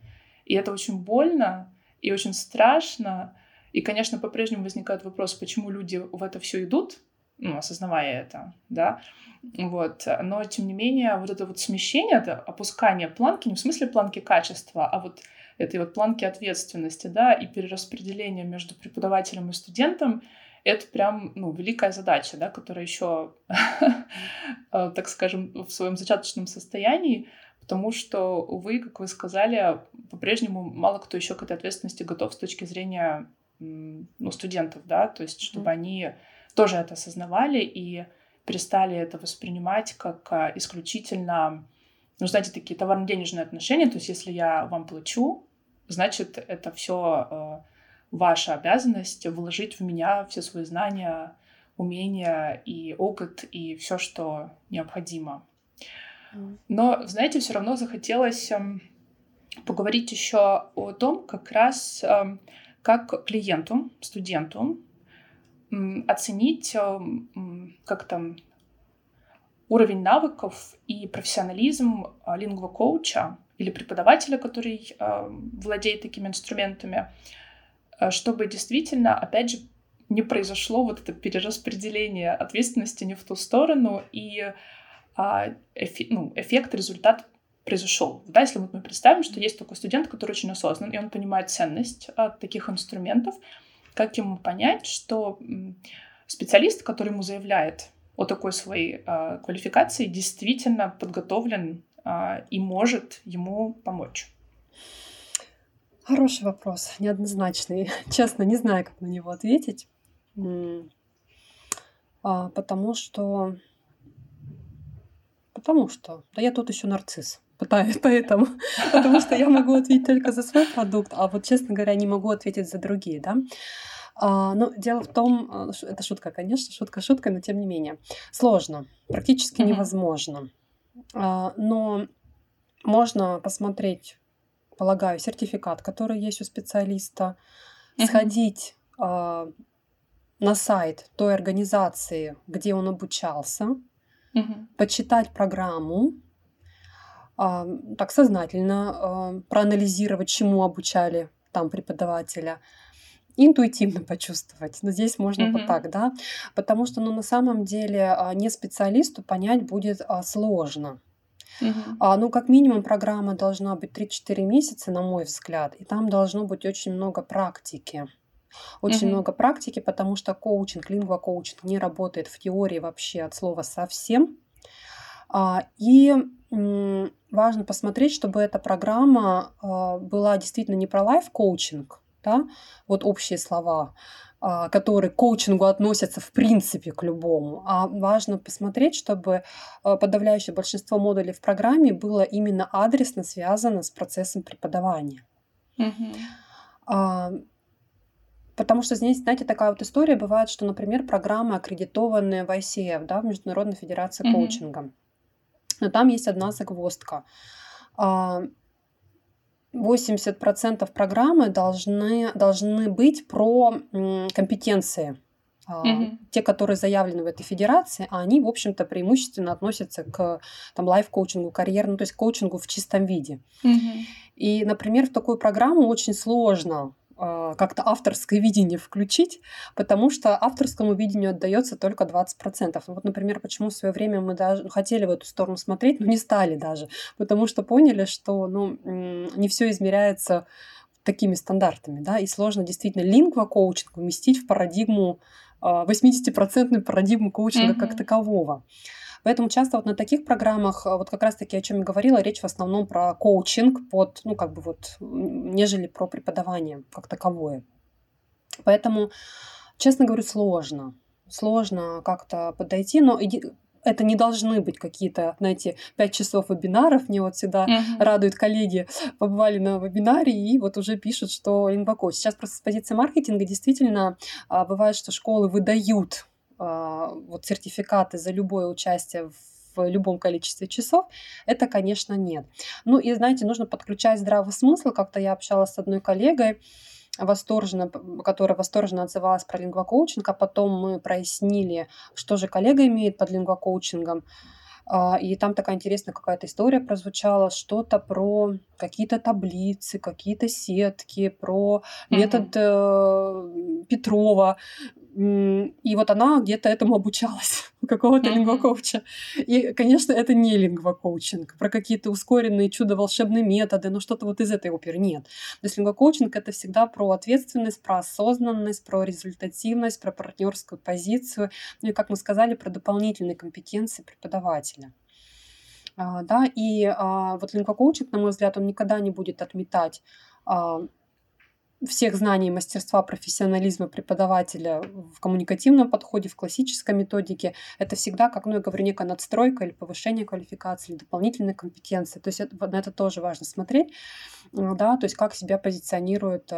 И это очень больно и очень страшно. И, конечно, по-прежнему возникает вопрос, почему люди в это все идут, ну, осознавая это, да, вот, но, тем не менее, вот это вот смещение, это опускание планки, не в смысле планки качества, а вот этой вот планки ответственности, да, и перераспределение между преподавателем и студентом, это прям, ну, великая задача, да, которая еще, так скажем, в своем зачаточном состоянии, потому что, увы, как вы сказали, по-прежнему мало кто еще к этой ответственности готов с точки зрения ну, студентов, да, то есть чтобы mm-hmm. они тоже это осознавали и перестали это воспринимать как а, исключительно, ну, знаете, такие товарно-денежные отношения, то есть если я вам плачу, значит, это все э, ваша обязанность вложить в меня все свои знания, умения и опыт и все, что необходимо. Но, знаете, все равно захотелось эм, поговорить еще о том, как раз эм, как клиенту, студенту оценить эм, как там уровень навыков и профессионализм а, лингвокоуча или преподавателя, который владеет такими инструментами, э, чтобы действительно, опять же, не произошло вот это перераспределение ответственности не в ту сторону, и а, эфи, ну, эффект, результат произошел. Да, если мы представим, что есть такой студент, который очень осознан, и он понимает ценность а, таких инструментов, как ему понять, что специалист, который ему заявляет о такой своей а, квалификации, действительно подготовлен а, и может ему помочь? Хороший вопрос, неоднозначный. Честно, не знаю, как на него ответить. А, потому что Потому что, да я тут еще нарцисс. Поэтому, потому что я могу ответить только за свой продукт, а вот, честно говоря, не могу ответить за другие, да. А, ну, дело в том, а, это шутка, конечно, шутка шутка, но тем не менее, сложно, практически невозможно. А, но можно посмотреть, полагаю, сертификат, который есть у специалиста, сходить а, на сайт той организации, где он обучался, угу. почитать программу, а, так сознательно а, проанализировать, чему обучали там преподавателя, интуитивно почувствовать. Но здесь можно mm-hmm. вот так, да, потому что, ну, на самом деле, не специалисту понять будет сложно. А, ну, как минимум, программа должна быть 3-4 месяца, на мой взгляд, и там должно быть очень много практики. Очень mm-hmm. много практики, потому что коучинг, лингва-коучинг не работает в теории вообще от слова совсем. А, и важно посмотреть, чтобы эта программа а, была действительно не про лайф-коучинг, да, вот общие слова, которые к коучингу относятся в принципе к любому, а важно посмотреть, чтобы подавляющее большинство модулей в программе было именно адресно связано с процессом преподавания. Mm-hmm. Потому что здесь, знаете, такая вот история бывает, что, например, программы аккредитованные в ICF, да, в Международной Федерации mm-hmm. коучинга. Но там есть одна загвоздка. 80% а, программы должны, должны быть про компетенции. Mm-hmm. Те, которые заявлены в этой федерации, а они, в общем-то, преимущественно относятся к там, лайф-коучингу, карьерному, то есть коучингу в чистом виде. Mm-hmm. И, например, в такую программу очень сложно как-то авторское видение включить, потому что авторскому видению отдается только 20%. Вот, например, почему в свое время мы даже хотели в эту сторону смотреть, но не стали даже, потому что поняли, что ну, не все измеряется такими стандартами, да, и сложно действительно лингва-коучинг уместить в парадигму, 80% а, парадигму коучинга mm-hmm. как такового. Поэтому часто вот на таких программах, э, вот как раз-таки о чем я говорила, речь в основном про коучинг под, ну, как бы вот, нежели про преподавание как таковое. Поэтому, честно говорю, сложно. Сложно как-то подойти, но это не должны быть какие-то, знаете, пять часов вебинаров. Мне вот всегда uh-huh. радуют коллеги, побывали на вебинаре и вот уже пишут, что лингвокоуч. Сейчас просто с позиции маркетинга действительно а, бывает, что школы выдают а, вот сертификаты за любое участие в любом количестве часов, это, конечно, нет. Ну и, знаете, нужно подключать здравый смысл. Как-то я общалась с одной коллегой, восторженно, которая восторженно отзывалась про лингвокоучинг, а потом мы прояснили, что же коллега имеет под лингвокоучингом. А, и там такая интересная какая-то история прозвучала, что-то про какие-то таблицы, какие-то сетки, про метод mm-hmm. Петрова. И вот она где-то этому обучалась какого-то mm-hmm. лингвокоуча. И, конечно, это не лингвокоучинг, про какие-то ускоренные чудо-волшебные методы, но что-то вот из этой оперы нет. То есть лингвокоучинг — это всегда про ответственность, про осознанность, про результативность, про партнерскую позицию, ну и, как мы сказали, про дополнительные компетенции преподавателя. А, да, и а, вот лингвокоучинг, на мой взгляд, он никогда не будет отметать а, всех знаний, мастерства, профессионализма преподавателя в коммуникативном подходе, в классической методике, это всегда, как ну, я говорю, некая надстройка или повышение квалификации, или дополнительные компетенции. То есть это, на это тоже важно смотреть. да, то есть как себя позиционирует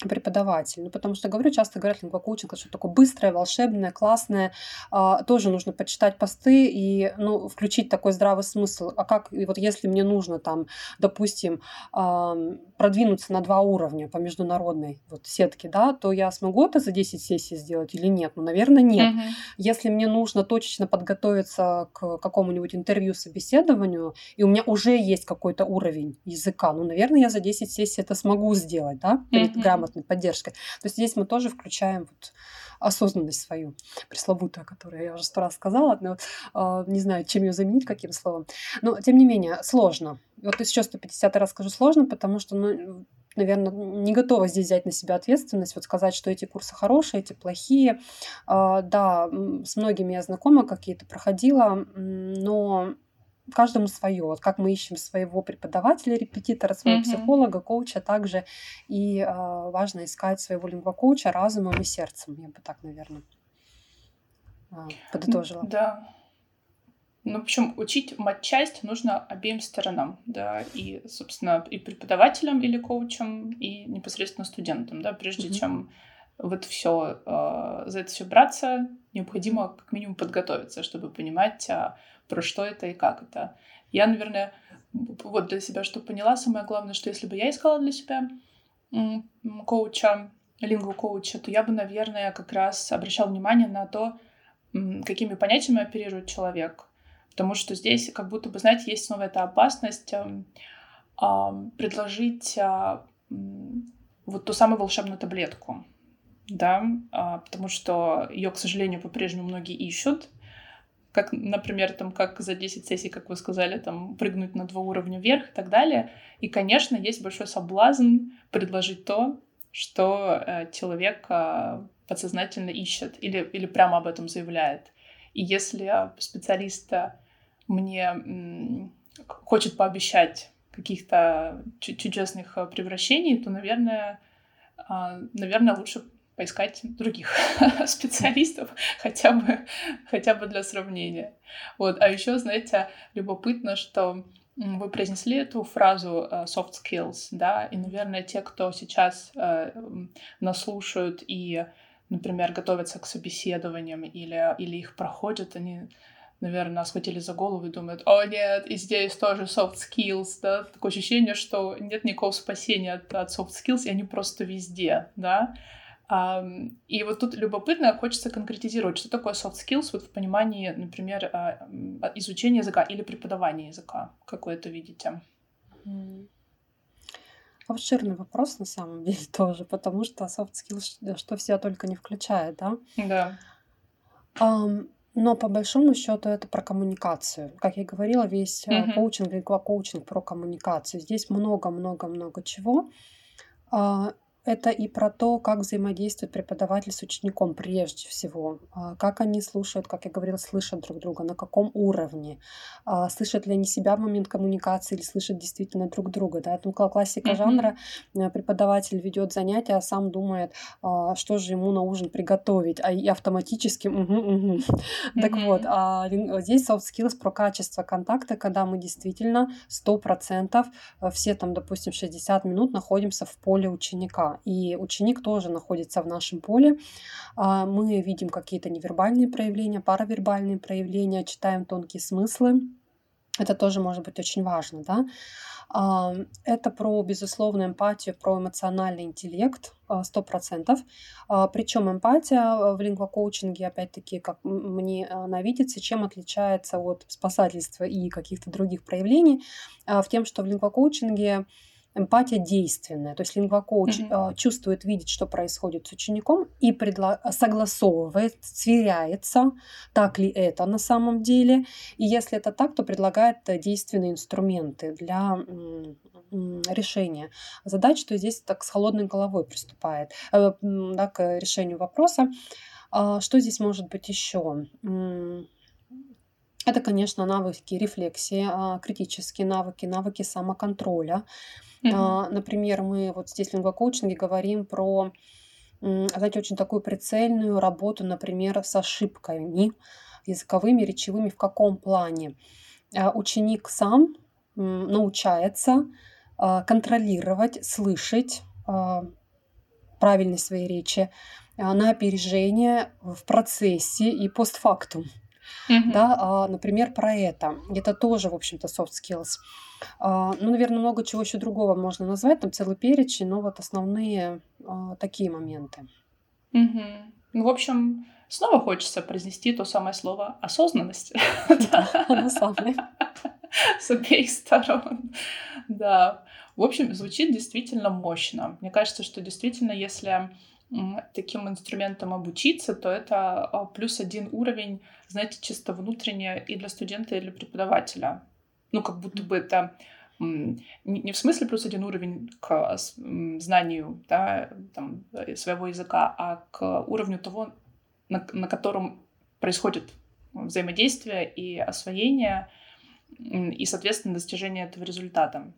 преподаватель. Ну, потому что, говорю, часто говорят лингвокоучинг, что такое быстрое, волшебное, классное. А, тоже нужно почитать посты и ну, включить такой здравый смысл. А как, и вот если мне нужно там, допустим, а, продвинуться на два уровня по международной вот сетке, да, то я смогу это за 10 сессий сделать или нет? Ну, наверное, нет. Mm-hmm. Если мне нужно точечно подготовиться к какому-нибудь интервью, собеседованию, и у меня уже есть какой-то уровень языка, ну, наверное, я за 10 сессий это смогу сделать, да, mm-hmm. грамотой грамотной поддержкой. То есть здесь мы тоже включаем вот осознанность свою, пресловутую, которую я уже сто раз сказала, но э, не знаю, чем ее заменить, каким словом. Но, тем не менее, сложно. Вот еще 150 раз скажу сложно, потому что, ну, наверное, не готова здесь взять на себя ответственность, вот сказать, что эти курсы хорошие, эти плохие. Э, да, с многими я знакома, какие-то проходила, но каждому свое. Вот как мы ищем своего преподавателя, репетитора, своего mm-hmm. психолога, коуча, также и э, важно искать своего лингвокоуча разумом и сердцем. Я бы так, наверное, э, подытожила. Да. Ну, общем, учить матчасть нужно обеим сторонам, да, и, собственно, и преподавателям или коучам, и непосредственно студентам, да, прежде mm-hmm. чем вот все э, за это все браться, необходимо как минимум подготовиться, чтобы понимать, э, про что это и как это. Я, наверное, вот для себя что поняла, самое главное, что если бы я искала для себя коуча, лингу коуча, то я бы, наверное, как раз обращала внимание на то, какими понятиями оперирует человек. Потому что здесь как будто бы, знаете, есть снова эта опасность э, э, предложить э, вот ту самую волшебную таблетку, да, э, потому что ее, к сожалению, по-прежнему многие ищут, как, например, там, как за 10 сессий, как вы сказали, там, прыгнуть на два уровня вверх и так далее. И, конечно, есть большой соблазн предложить то, что э, человек э, подсознательно ищет или, или прямо об этом заявляет. И если специалист мне м, хочет пообещать каких-то чудесных э, превращений, то, наверное, э, наверное, лучше поискать других специалистов хотя бы, хотя бы для сравнения. Вот. А еще, знаете, любопытно, что вы произнесли эту фразу uh, soft skills, да, и, наверное, те, кто сейчас uh, нас слушают и, например, готовятся к собеседованиям или, или их проходят, они, наверное, схватили за голову и думают, о нет, и здесь тоже soft skills, да, такое ощущение, что нет никакого спасения от, от soft skills, и они просто везде, да, и вот тут любопытно, хочется конкретизировать, что такое soft skills вот в понимании, например, а, изучения языка или преподавания языка. Как вы это видите? Обширный вопрос на самом деле тоже, потому что soft skills что все только не включает, да? Да. Um, но по большому счету это про коммуникацию. Как я говорила, весь uh-huh. коучинг, лингва-коучинг про коммуникацию. Здесь много-много-много чего. Uh, это и про то, как взаимодействует преподаватель с учеником прежде всего, а, как они слушают, как я говорила, слышат друг друга, на каком уровне, а, слышат ли они себя в момент коммуникации или слышат действительно друг друга. Да? Это ну, классика mm-hmm. жанра, э, преподаватель ведет занятия, а сам думает, а, что же ему на ужин приготовить, а и автоматически угу, угу. Так вот, а здесь soft skills про качество контакта, когда мы действительно 100% э, все там, допустим, 60 минут находимся в поле ученика и ученик тоже находится в нашем поле. А, мы видим какие-то невербальные проявления, паравербальные проявления, читаем тонкие смыслы. Это тоже может быть очень важно, да. А, это про безусловную эмпатию, про эмоциональный интеллект, а, сто процентов. Причем эмпатия в лингвокоучинге, опять-таки, как мне она видится, чем отличается от спасательства и каких-то других проявлений, в тем, что в лингвокоучинге эмпатия действенная. То есть лингвокоуч mm-hmm. чувствует, видит, что происходит с учеником и предло... согласовывает, сверяется, так ли это на самом деле. И если это так, то предлагает э, действенные инструменты для решения задач, то здесь так с холодной головой приступает э, да, к решению вопроса. А что здесь может быть еще? Это, конечно, навыки рефлексии, а, критические навыки, навыки самоконтроля. Mm-hmm. Например, мы вот здесь в лингвокоучинге говорим про, знаете, очень такую прицельную работу, например, с ошибками языковыми, речевыми. В каком плане? А, ученик сам научается контролировать, слышать правильность своей речи на опережение в процессе и постфактум. Mm-hmm. Да, а, например, про это. Это тоже, в общем-то, soft skills. А, ну, наверное, много чего еще другого можно назвать, там целый перечень, но вот основные а, такие моменты. Mm-hmm. Ну, в общем, снова хочется произнести то самое слово осознанность. Оно самое. С обеих сторон. Да. В общем, звучит действительно мощно. Мне кажется, что действительно, если таким инструментом обучиться, то это а, плюс один уровень, знаете, чисто внутренне и для студента, и для преподавателя. Ну, как будто бы это не в смысле плюс один уровень к знанию да, там, э, своего языка, а к уровню того, на, на котором происходит взаимодействие и освоение, и, соответственно, достижение этого результата.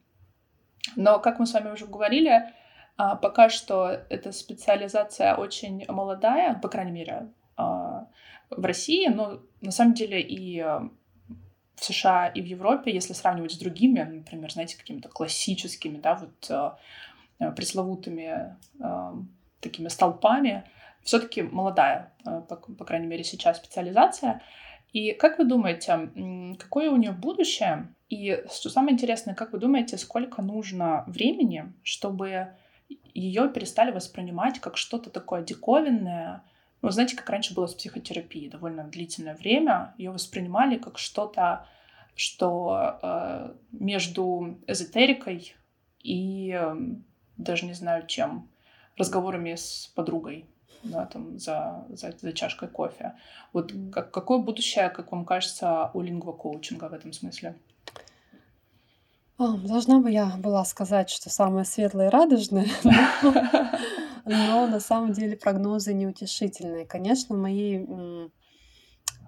Но, как мы с вами уже говорили, а, пока что эта специализация очень молодая, по крайней мере, а, в России, но на самом деле и а, в США, и в Европе, если сравнивать с другими, например, знаете, какими-то классическими, да, вот пресловутыми такими столпами, все-таки молодая, по крайней мере, сейчас специализация. И как вы думаете, какое у нее будущее? И что самое интересное, как вы думаете, сколько нужно времени, чтобы ее перестали воспринимать как что-то такое диковинное. Ну, знаете, как раньше было с психотерапией, довольно длительное время ее воспринимали как что-то, что э, между эзотерикой и э, даже не знаю чем, разговорами с подругой, да, там за, за, за чашкой кофе. Вот как, какое будущее, как вам кажется, у лингвокоучинга в этом смысле? Должна бы я была сказать, что самое светлое и радужное, но на самом деле прогнозы неутешительные. Конечно, в моей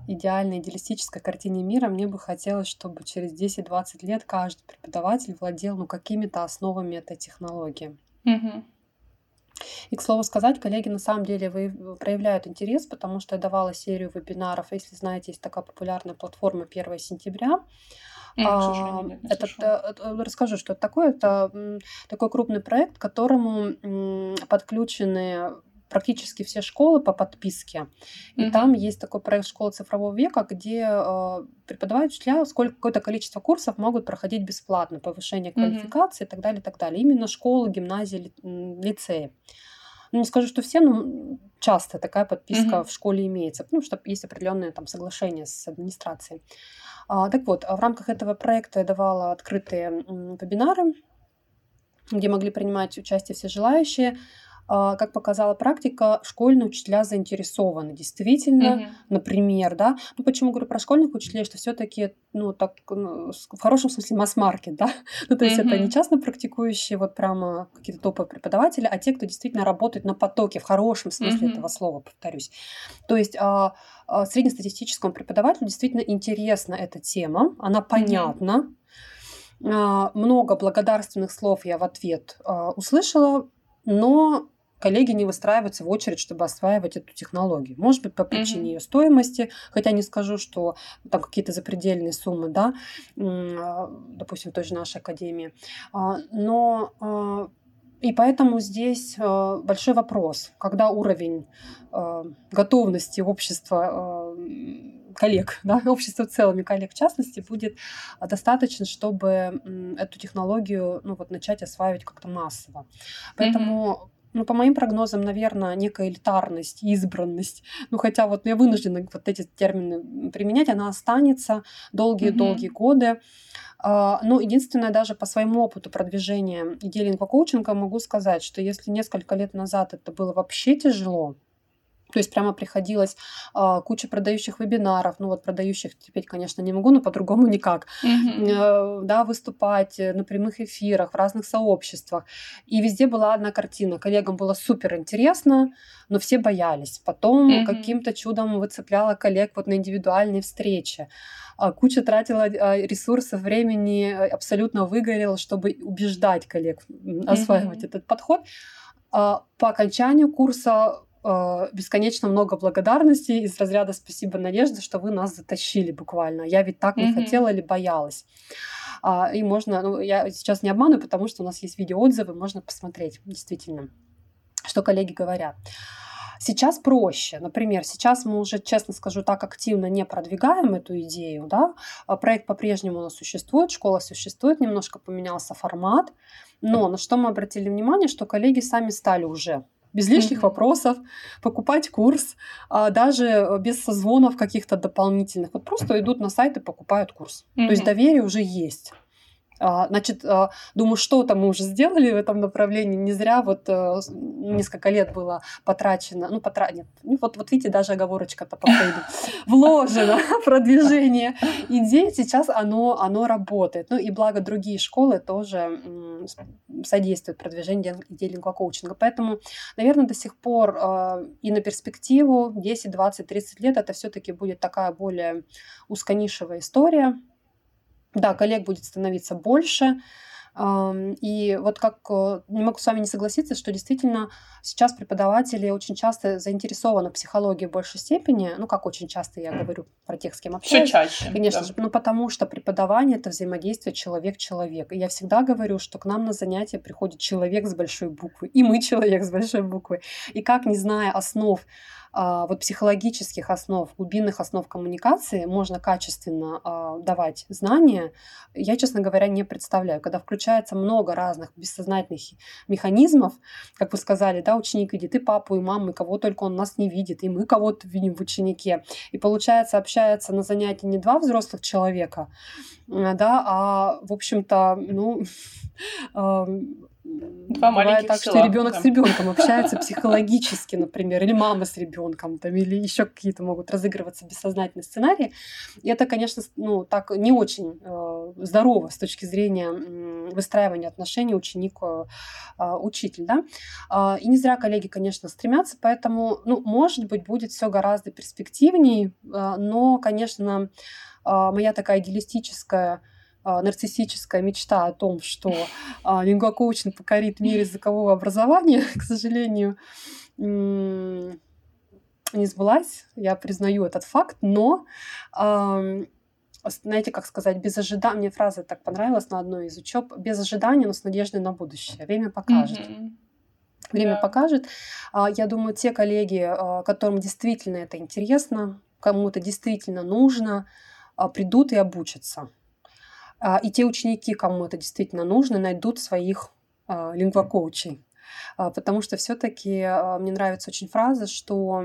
идеальной, идеалистической картине мира мне бы хотелось, чтобы через 10-20 лет каждый преподаватель владел ну, какими-то основами этой технологии. И, к слову сказать, коллеги на самом деле вы проявляют интерес, потому что я давала серию вебинаров. Если знаете, есть такая популярная платформа 1 сентября. А, нет, не этот, э, расскажу, что это такое. Это такой крупный проект, к которому подключены практически все школы по подписке. И mm-hmm. там есть такой проект школы цифрового века, где э, преподаватели сколько какое-то количество курсов могут проходить бесплатно, повышение квалификации mm-hmm. и так далее, и так далее. Именно школы, гимназии, лицеи. Ну, не скажу, что все, но часто такая подписка mm-hmm. в школе имеется, потому что есть определенные там соглашения с администрацией. А, так вот, в рамках этого проекта я давала открытые вебинары, где могли принимать участие все желающие. А, как показала практика, школьные учителя заинтересованы действительно, mm-hmm. например, да. Ну почему говорю про школьных учителей, что все-таки, ну так, ну, в хорошем смысле масс-маркет, да. ну то есть mm-hmm. это не частно практикующие вот прямо какие-то топовые преподаватели, а те, кто действительно работает на потоке в хорошем смысле mm-hmm. этого слова, повторюсь. То есть а, а, среднестатистическому преподавателю действительно интересна эта тема, она понятна. Много благодарственных слов я в ответ услышала, но коллеги не выстраиваются в очередь, чтобы осваивать эту технологию. Может быть, по причине mm-hmm. ее стоимости, хотя не скажу, что там какие-то запредельные суммы, да, а, допустим, в той же нашей академии. А, но а, и поэтому здесь большой вопрос, когда уровень готовности общества коллег, да, общества в целом и коллег в частности, будет достаточно, чтобы эту технологию ну, вот, начать осваивать как-то массово. Поэтому mm-hmm ну, по моим прогнозам, наверное, некая элитарность, избранность. Ну, хотя вот я вынуждена вот эти термины применять, она останется долгие-долгие mm-hmm. годы. А, но единственное, даже по своему опыту продвижения идеи лингвокоучинга могу сказать, что если несколько лет назад это было вообще тяжело, то есть прямо приходилось а, куча продающих вебинаров, ну вот продающих теперь, конечно, не могу, но по-другому никак, mm-hmm. да, выступать на прямых эфирах, в разных сообществах. И везде была одна картина. Коллегам было супер интересно, но все боялись. Потом mm-hmm. каким-то чудом выцепляла коллег вот на индивидуальные встречи. А, куча тратила а, ресурсов, времени, абсолютно выгорела, чтобы убеждать коллег осваивать mm-hmm. этот подход. По окончанию курса Э, бесконечно много благодарностей из разряда «Спасибо, Надежда, что вы нас затащили буквально. Я ведь так не mm-hmm. хотела или боялась». А, и можно, ну, я сейчас не обманываю, потому что у нас есть видеоотзывы, можно посмотреть, действительно, что коллеги говорят. Сейчас проще. Например, сейчас мы уже, честно скажу, так активно не продвигаем эту идею. Да? А проект по-прежнему у нас существует, школа существует, немножко поменялся формат. Но на что мы обратили внимание, что коллеги сами стали уже без лишних mm-hmm. вопросов, покупать курс, а, даже без созвонов каких-то дополнительных. Вот просто идут на сайт и покупают курс. Mm-hmm. То есть доверие уже есть. А, значит, а, думаю, что-то мы уже сделали в этом направлении. Не зря вот э, несколько лет было потрачено, ну, потра... Нет, ну, вот, вот видите, даже оговорочка-то по вложено в продвижение идей. Сейчас оно, оно работает. Ну, и благо другие школы тоже содействуют продвижению идей лингвокоучинга. Поэтому, наверное, до сих пор а, и на перспективу 10, 20, 30 лет это все-таки будет такая более узконишевая история, да, коллег будет становиться больше. И вот как э, не могу с вами не согласиться, что действительно сейчас преподаватели очень часто заинтересованы в психологии в большей степени. Ну, как очень часто я говорю про тех, с кем общаюсь. Все чаще. Конечно да. же, ну потому что преподавание это взаимодействие человек-человек. И я всегда говорю, что к нам на занятия приходит человек с большой буквы, и мы человек с большой буквы. И как, не зная основ вот психологических основ, глубинных основ коммуникации можно качественно а, давать знания, я, честно говоря, не представляю. Когда включается много разных бессознательных механизмов, как вы сказали, да, ученик видит и папу, и маму, и кого только он нас не видит, и мы кого-то видим в ученике. И получается, общается на занятии не два взрослых человека, да, а, в общем-то, ну, Два Бывает так, села, что ребенок с ребенком общается психологически, например, или мама с ребенком, там, или еще какие-то могут разыгрываться бессознательные сценарии. И это, конечно, ну, так не очень э, здорово с точки зрения э, выстраивания отношений ученик-учитель. Э, да? Э, и не зря коллеги, конечно, стремятся, поэтому, ну, может быть, будет все гораздо перспективнее, э, но, конечно, э, моя такая идеалистическая а, нарциссическая мечта о том, что а, лингвокоучинг покорит мир языкового образования, к сожалению, не сбылась. Я признаю этот факт, но знаете, как сказать, без ожидания, мне фраза так понравилась на одной из учеб, без ожидания, но с надеждой на будущее. Время покажет. Mm-hmm. Время yeah. покажет. А, я думаю, те коллеги, которым действительно это интересно, кому это действительно нужно, придут и обучатся. А, и те ученики, кому это действительно нужно, найдут своих а, лингвокоучей. А, потому что все-таки мне нравится очень фраза, что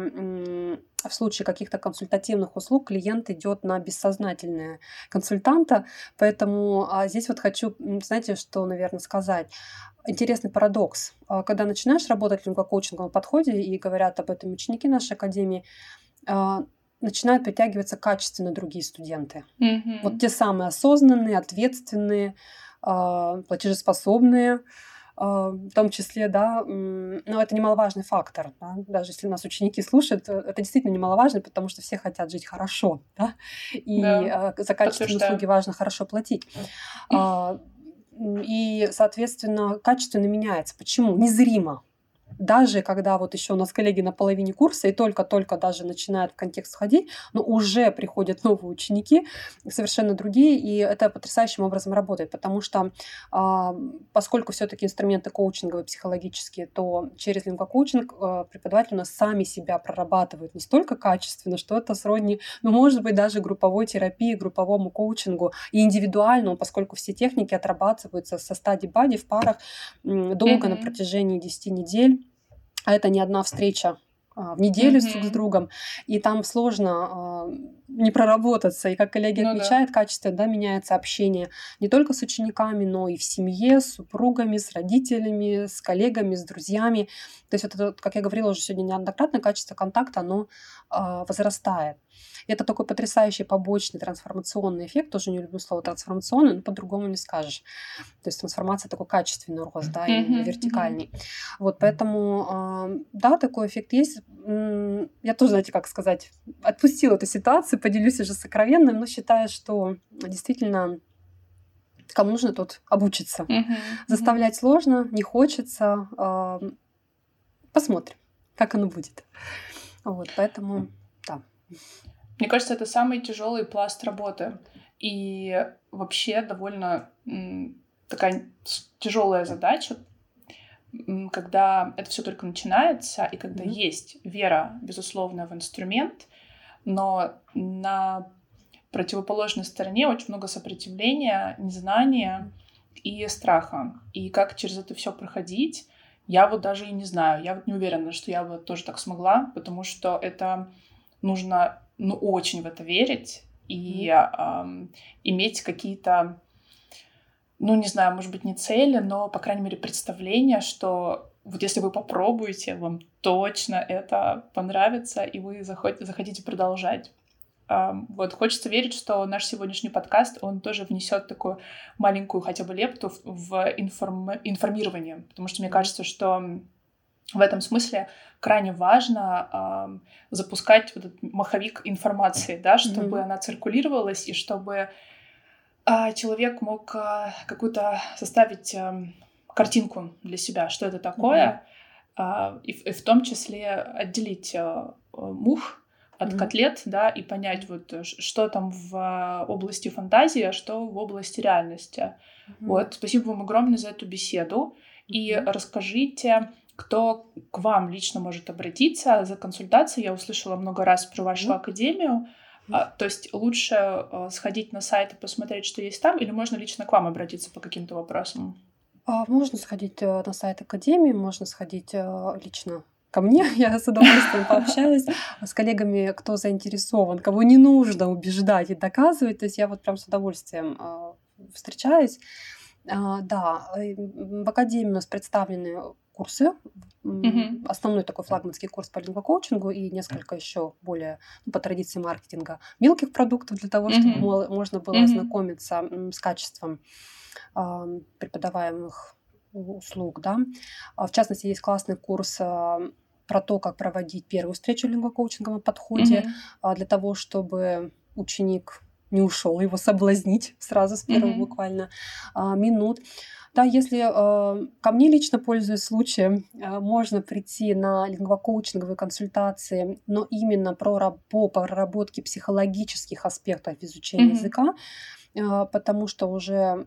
в случае каких-то консультативных услуг клиент идет на бессознательное консультанта. Поэтому здесь вот хочу, знаете, что, наверное, сказать. Интересный парадокс. Когда начинаешь работать в лингвокоучинговом подходе и говорят об этом ученики нашей академии, начинают притягиваться качественно другие студенты. Mm-hmm. Вот те самые осознанные, ответственные, а, платежеспособные, а, в том числе, да, но это немаловажный фактор, да? даже если нас ученики слушают, э, это действительно немаловажно, потому что все хотят жить хорошо, да, и да, за качественные услуги важно хорошо платить. И, соответственно, качественно меняется. Почему? Незримо даже когда вот еще у нас коллеги на половине курса и только-только даже начинают в контекст входить, но уже приходят новые ученики, совершенно другие, и это потрясающим образом работает, потому что а, поскольку все-таки инструменты коучинговые, психологические, то через лингвокоучинг а, преподаватели у нас сами себя прорабатывают настолько качественно, что это сродни, ну, может быть, даже групповой терапии, групповому коучингу и индивидуальному, поскольку все техники отрабатываются со стадии бади в парах долго mm-hmm. на протяжении 10 недель а это не одна встреча а, в неделю mm-hmm. друг с другом, и там сложно а, не проработаться. И как коллеги ну, отмечают, да. качество да, меняется общение не только с учениками, но и в семье, с супругами, с родителями, с коллегами, с друзьями. То есть вот это, как я говорила уже сегодня неоднократно, качество контакта, оно э, возрастает. И это такой потрясающий побочный трансформационный эффект. Тоже не люблю слово трансформационный, но по-другому не скажешь. То есть трансформация такой качественный рост, да, и вертикальный. Вот поэтому, э, да, такой эффект есть. Я тоже, знаете, как сказать, отпустила эту ситуацию, поделюсь уже сокровенным, но считаю, что действительно кому нужно тут обучиться. Uh-huh, Заставлять сложно, не хочется. Э, посмотрим, как оно будет. Вот, поэтому, да. Мне кажется, это самый тяжелый пласт работы. И вообще довольно такая тяжелая задача, когда это все только начинается, и когда mm-hmm. есть вера, безусловно, в инструмент, но на противоположной стороне очень много сопротивления, незнания и страха. И как через это все проходить, я вот даже и не знаю. Я вот не уверена, что я бы тоже так смогла, потому что это нужно, ну, очень в это верить и mm-hmm. э, иметь какие-то, ну, не знаю, может быть, не цели, но, по крайней мере, представление, что вот если вы попробуете, вам точно это понравится, и вы захотите продолжать. Вот хочется верить, что наш сегодняшний подкаст, он тоже внесет такую маленькую хотя бы лепту в информ... информирование, потому что мне кажется, что в этом смысле крайне важно э, запускать вот этот маховик информации, да, чтобы mm-hmm. она циркулировалась и чтобы э, человек мог э, какую-то составить э, картинку для себя, что это такое, mm-hmm. э, и, и в том числе отделить э, мух от mm-hmm. котлет, да, и понять вот, э, что там в а, области фантазии, а что в области реальности. Mm-hmm. Вот, спасибо вам огромное за эту беседу. И mm-hmm. расскажите, кто к вам лично может обратиться за консультацией. Я услышала много раз про вашу mm-hmm. академию. Mm-hmm. То есть лучше а, сходить на сайт и посмотреть, что есть там, или можно лично к вам обратиться по каким-то вопросам? Можно сходить э, на сайт Академии, можно сходить э, лично ко мне, я с удовольствием пообщалась с коллегами, кто заинтересован, кого не нужно убеждать и доказывать. То есть я вот прям с удовольствием э, встречаюсь. Э, да, в Академии у нас представлены курсы. Mm-hmm. Основной такой флагманский курс по лингвокоучингу и несколько еще более ну, по традиции маркетинга мелких продуктов для того, mm-hmm. чтобы можно было mm-hmm. ознакомиться с качеством э, преподаваемых услуг, да. В частности, есть классный курс про то, как проводить первую встречу в лингвокоучинговом подходе, mm-hmm. для того, чтобы ученик не ушел, его соблазнить сразу с первых mm-hmm. буквально а, минут. Да, если э, ко мне лично, пользуясь случаем, э, можно прийти на лингвокоучинговые консультации, но именно про, по проработке психологических аспектов изучения mm-hmm. языка, потому что уже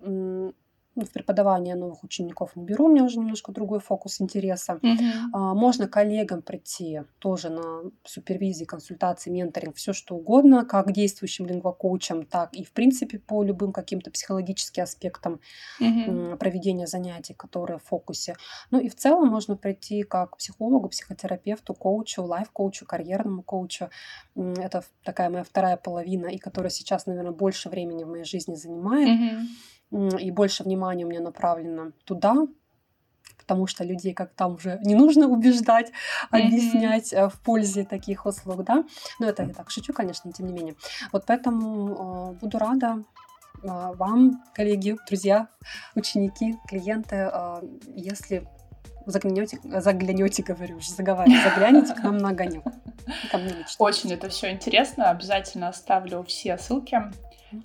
в преподавание новых учеников не беру, у меня уже немножко другой фокус интереса. Mm-hmm. Можно коллегам прийти тоже на супервизии, консультации, менторинг, все что угодно, как действующим лингвокоучам, так и в принципе по любым каким-то психологическим аспектам mm-hmm. проведения занятий, которые в фокусе. Ну и в целом можно прийти как психологу, психотерапевту, коучу, лайф-коучу, карьерному коучу. Это такая моя вторая половина, и которая сейчас, наверное, больше времени в моей жизни занимает. Mm-hmm и больше внимания у меня направлено туда, потому что людей как там уже не нужно убеждать, объяснять mm-hmm. в пользе таких услуг, да. Но это я так шучу, конечно, тем не менее. Вот поэтому э, буду рада э, вам, коллеги, друзья, ученики, клиенты, э, если заглянете, заглянете, говорю, уже заговариваю, загляните к нам на огонек. Ко мне лично. Очень это все интересно. Обязательно оставлю все ссылки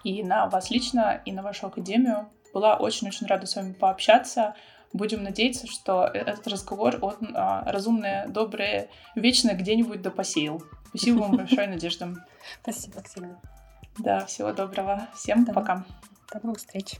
и на вас лично, и на вашу академию. Была очень-очень рада с вами пообщаться. Будем надеяться, что этот разговор, он а, разумное, доброе, вечное где-нибудь да посеял. Спасибо вам большое, Надежда. Спасибо, Ксения. Да, всего доброго. Всем пока. До новых встреч.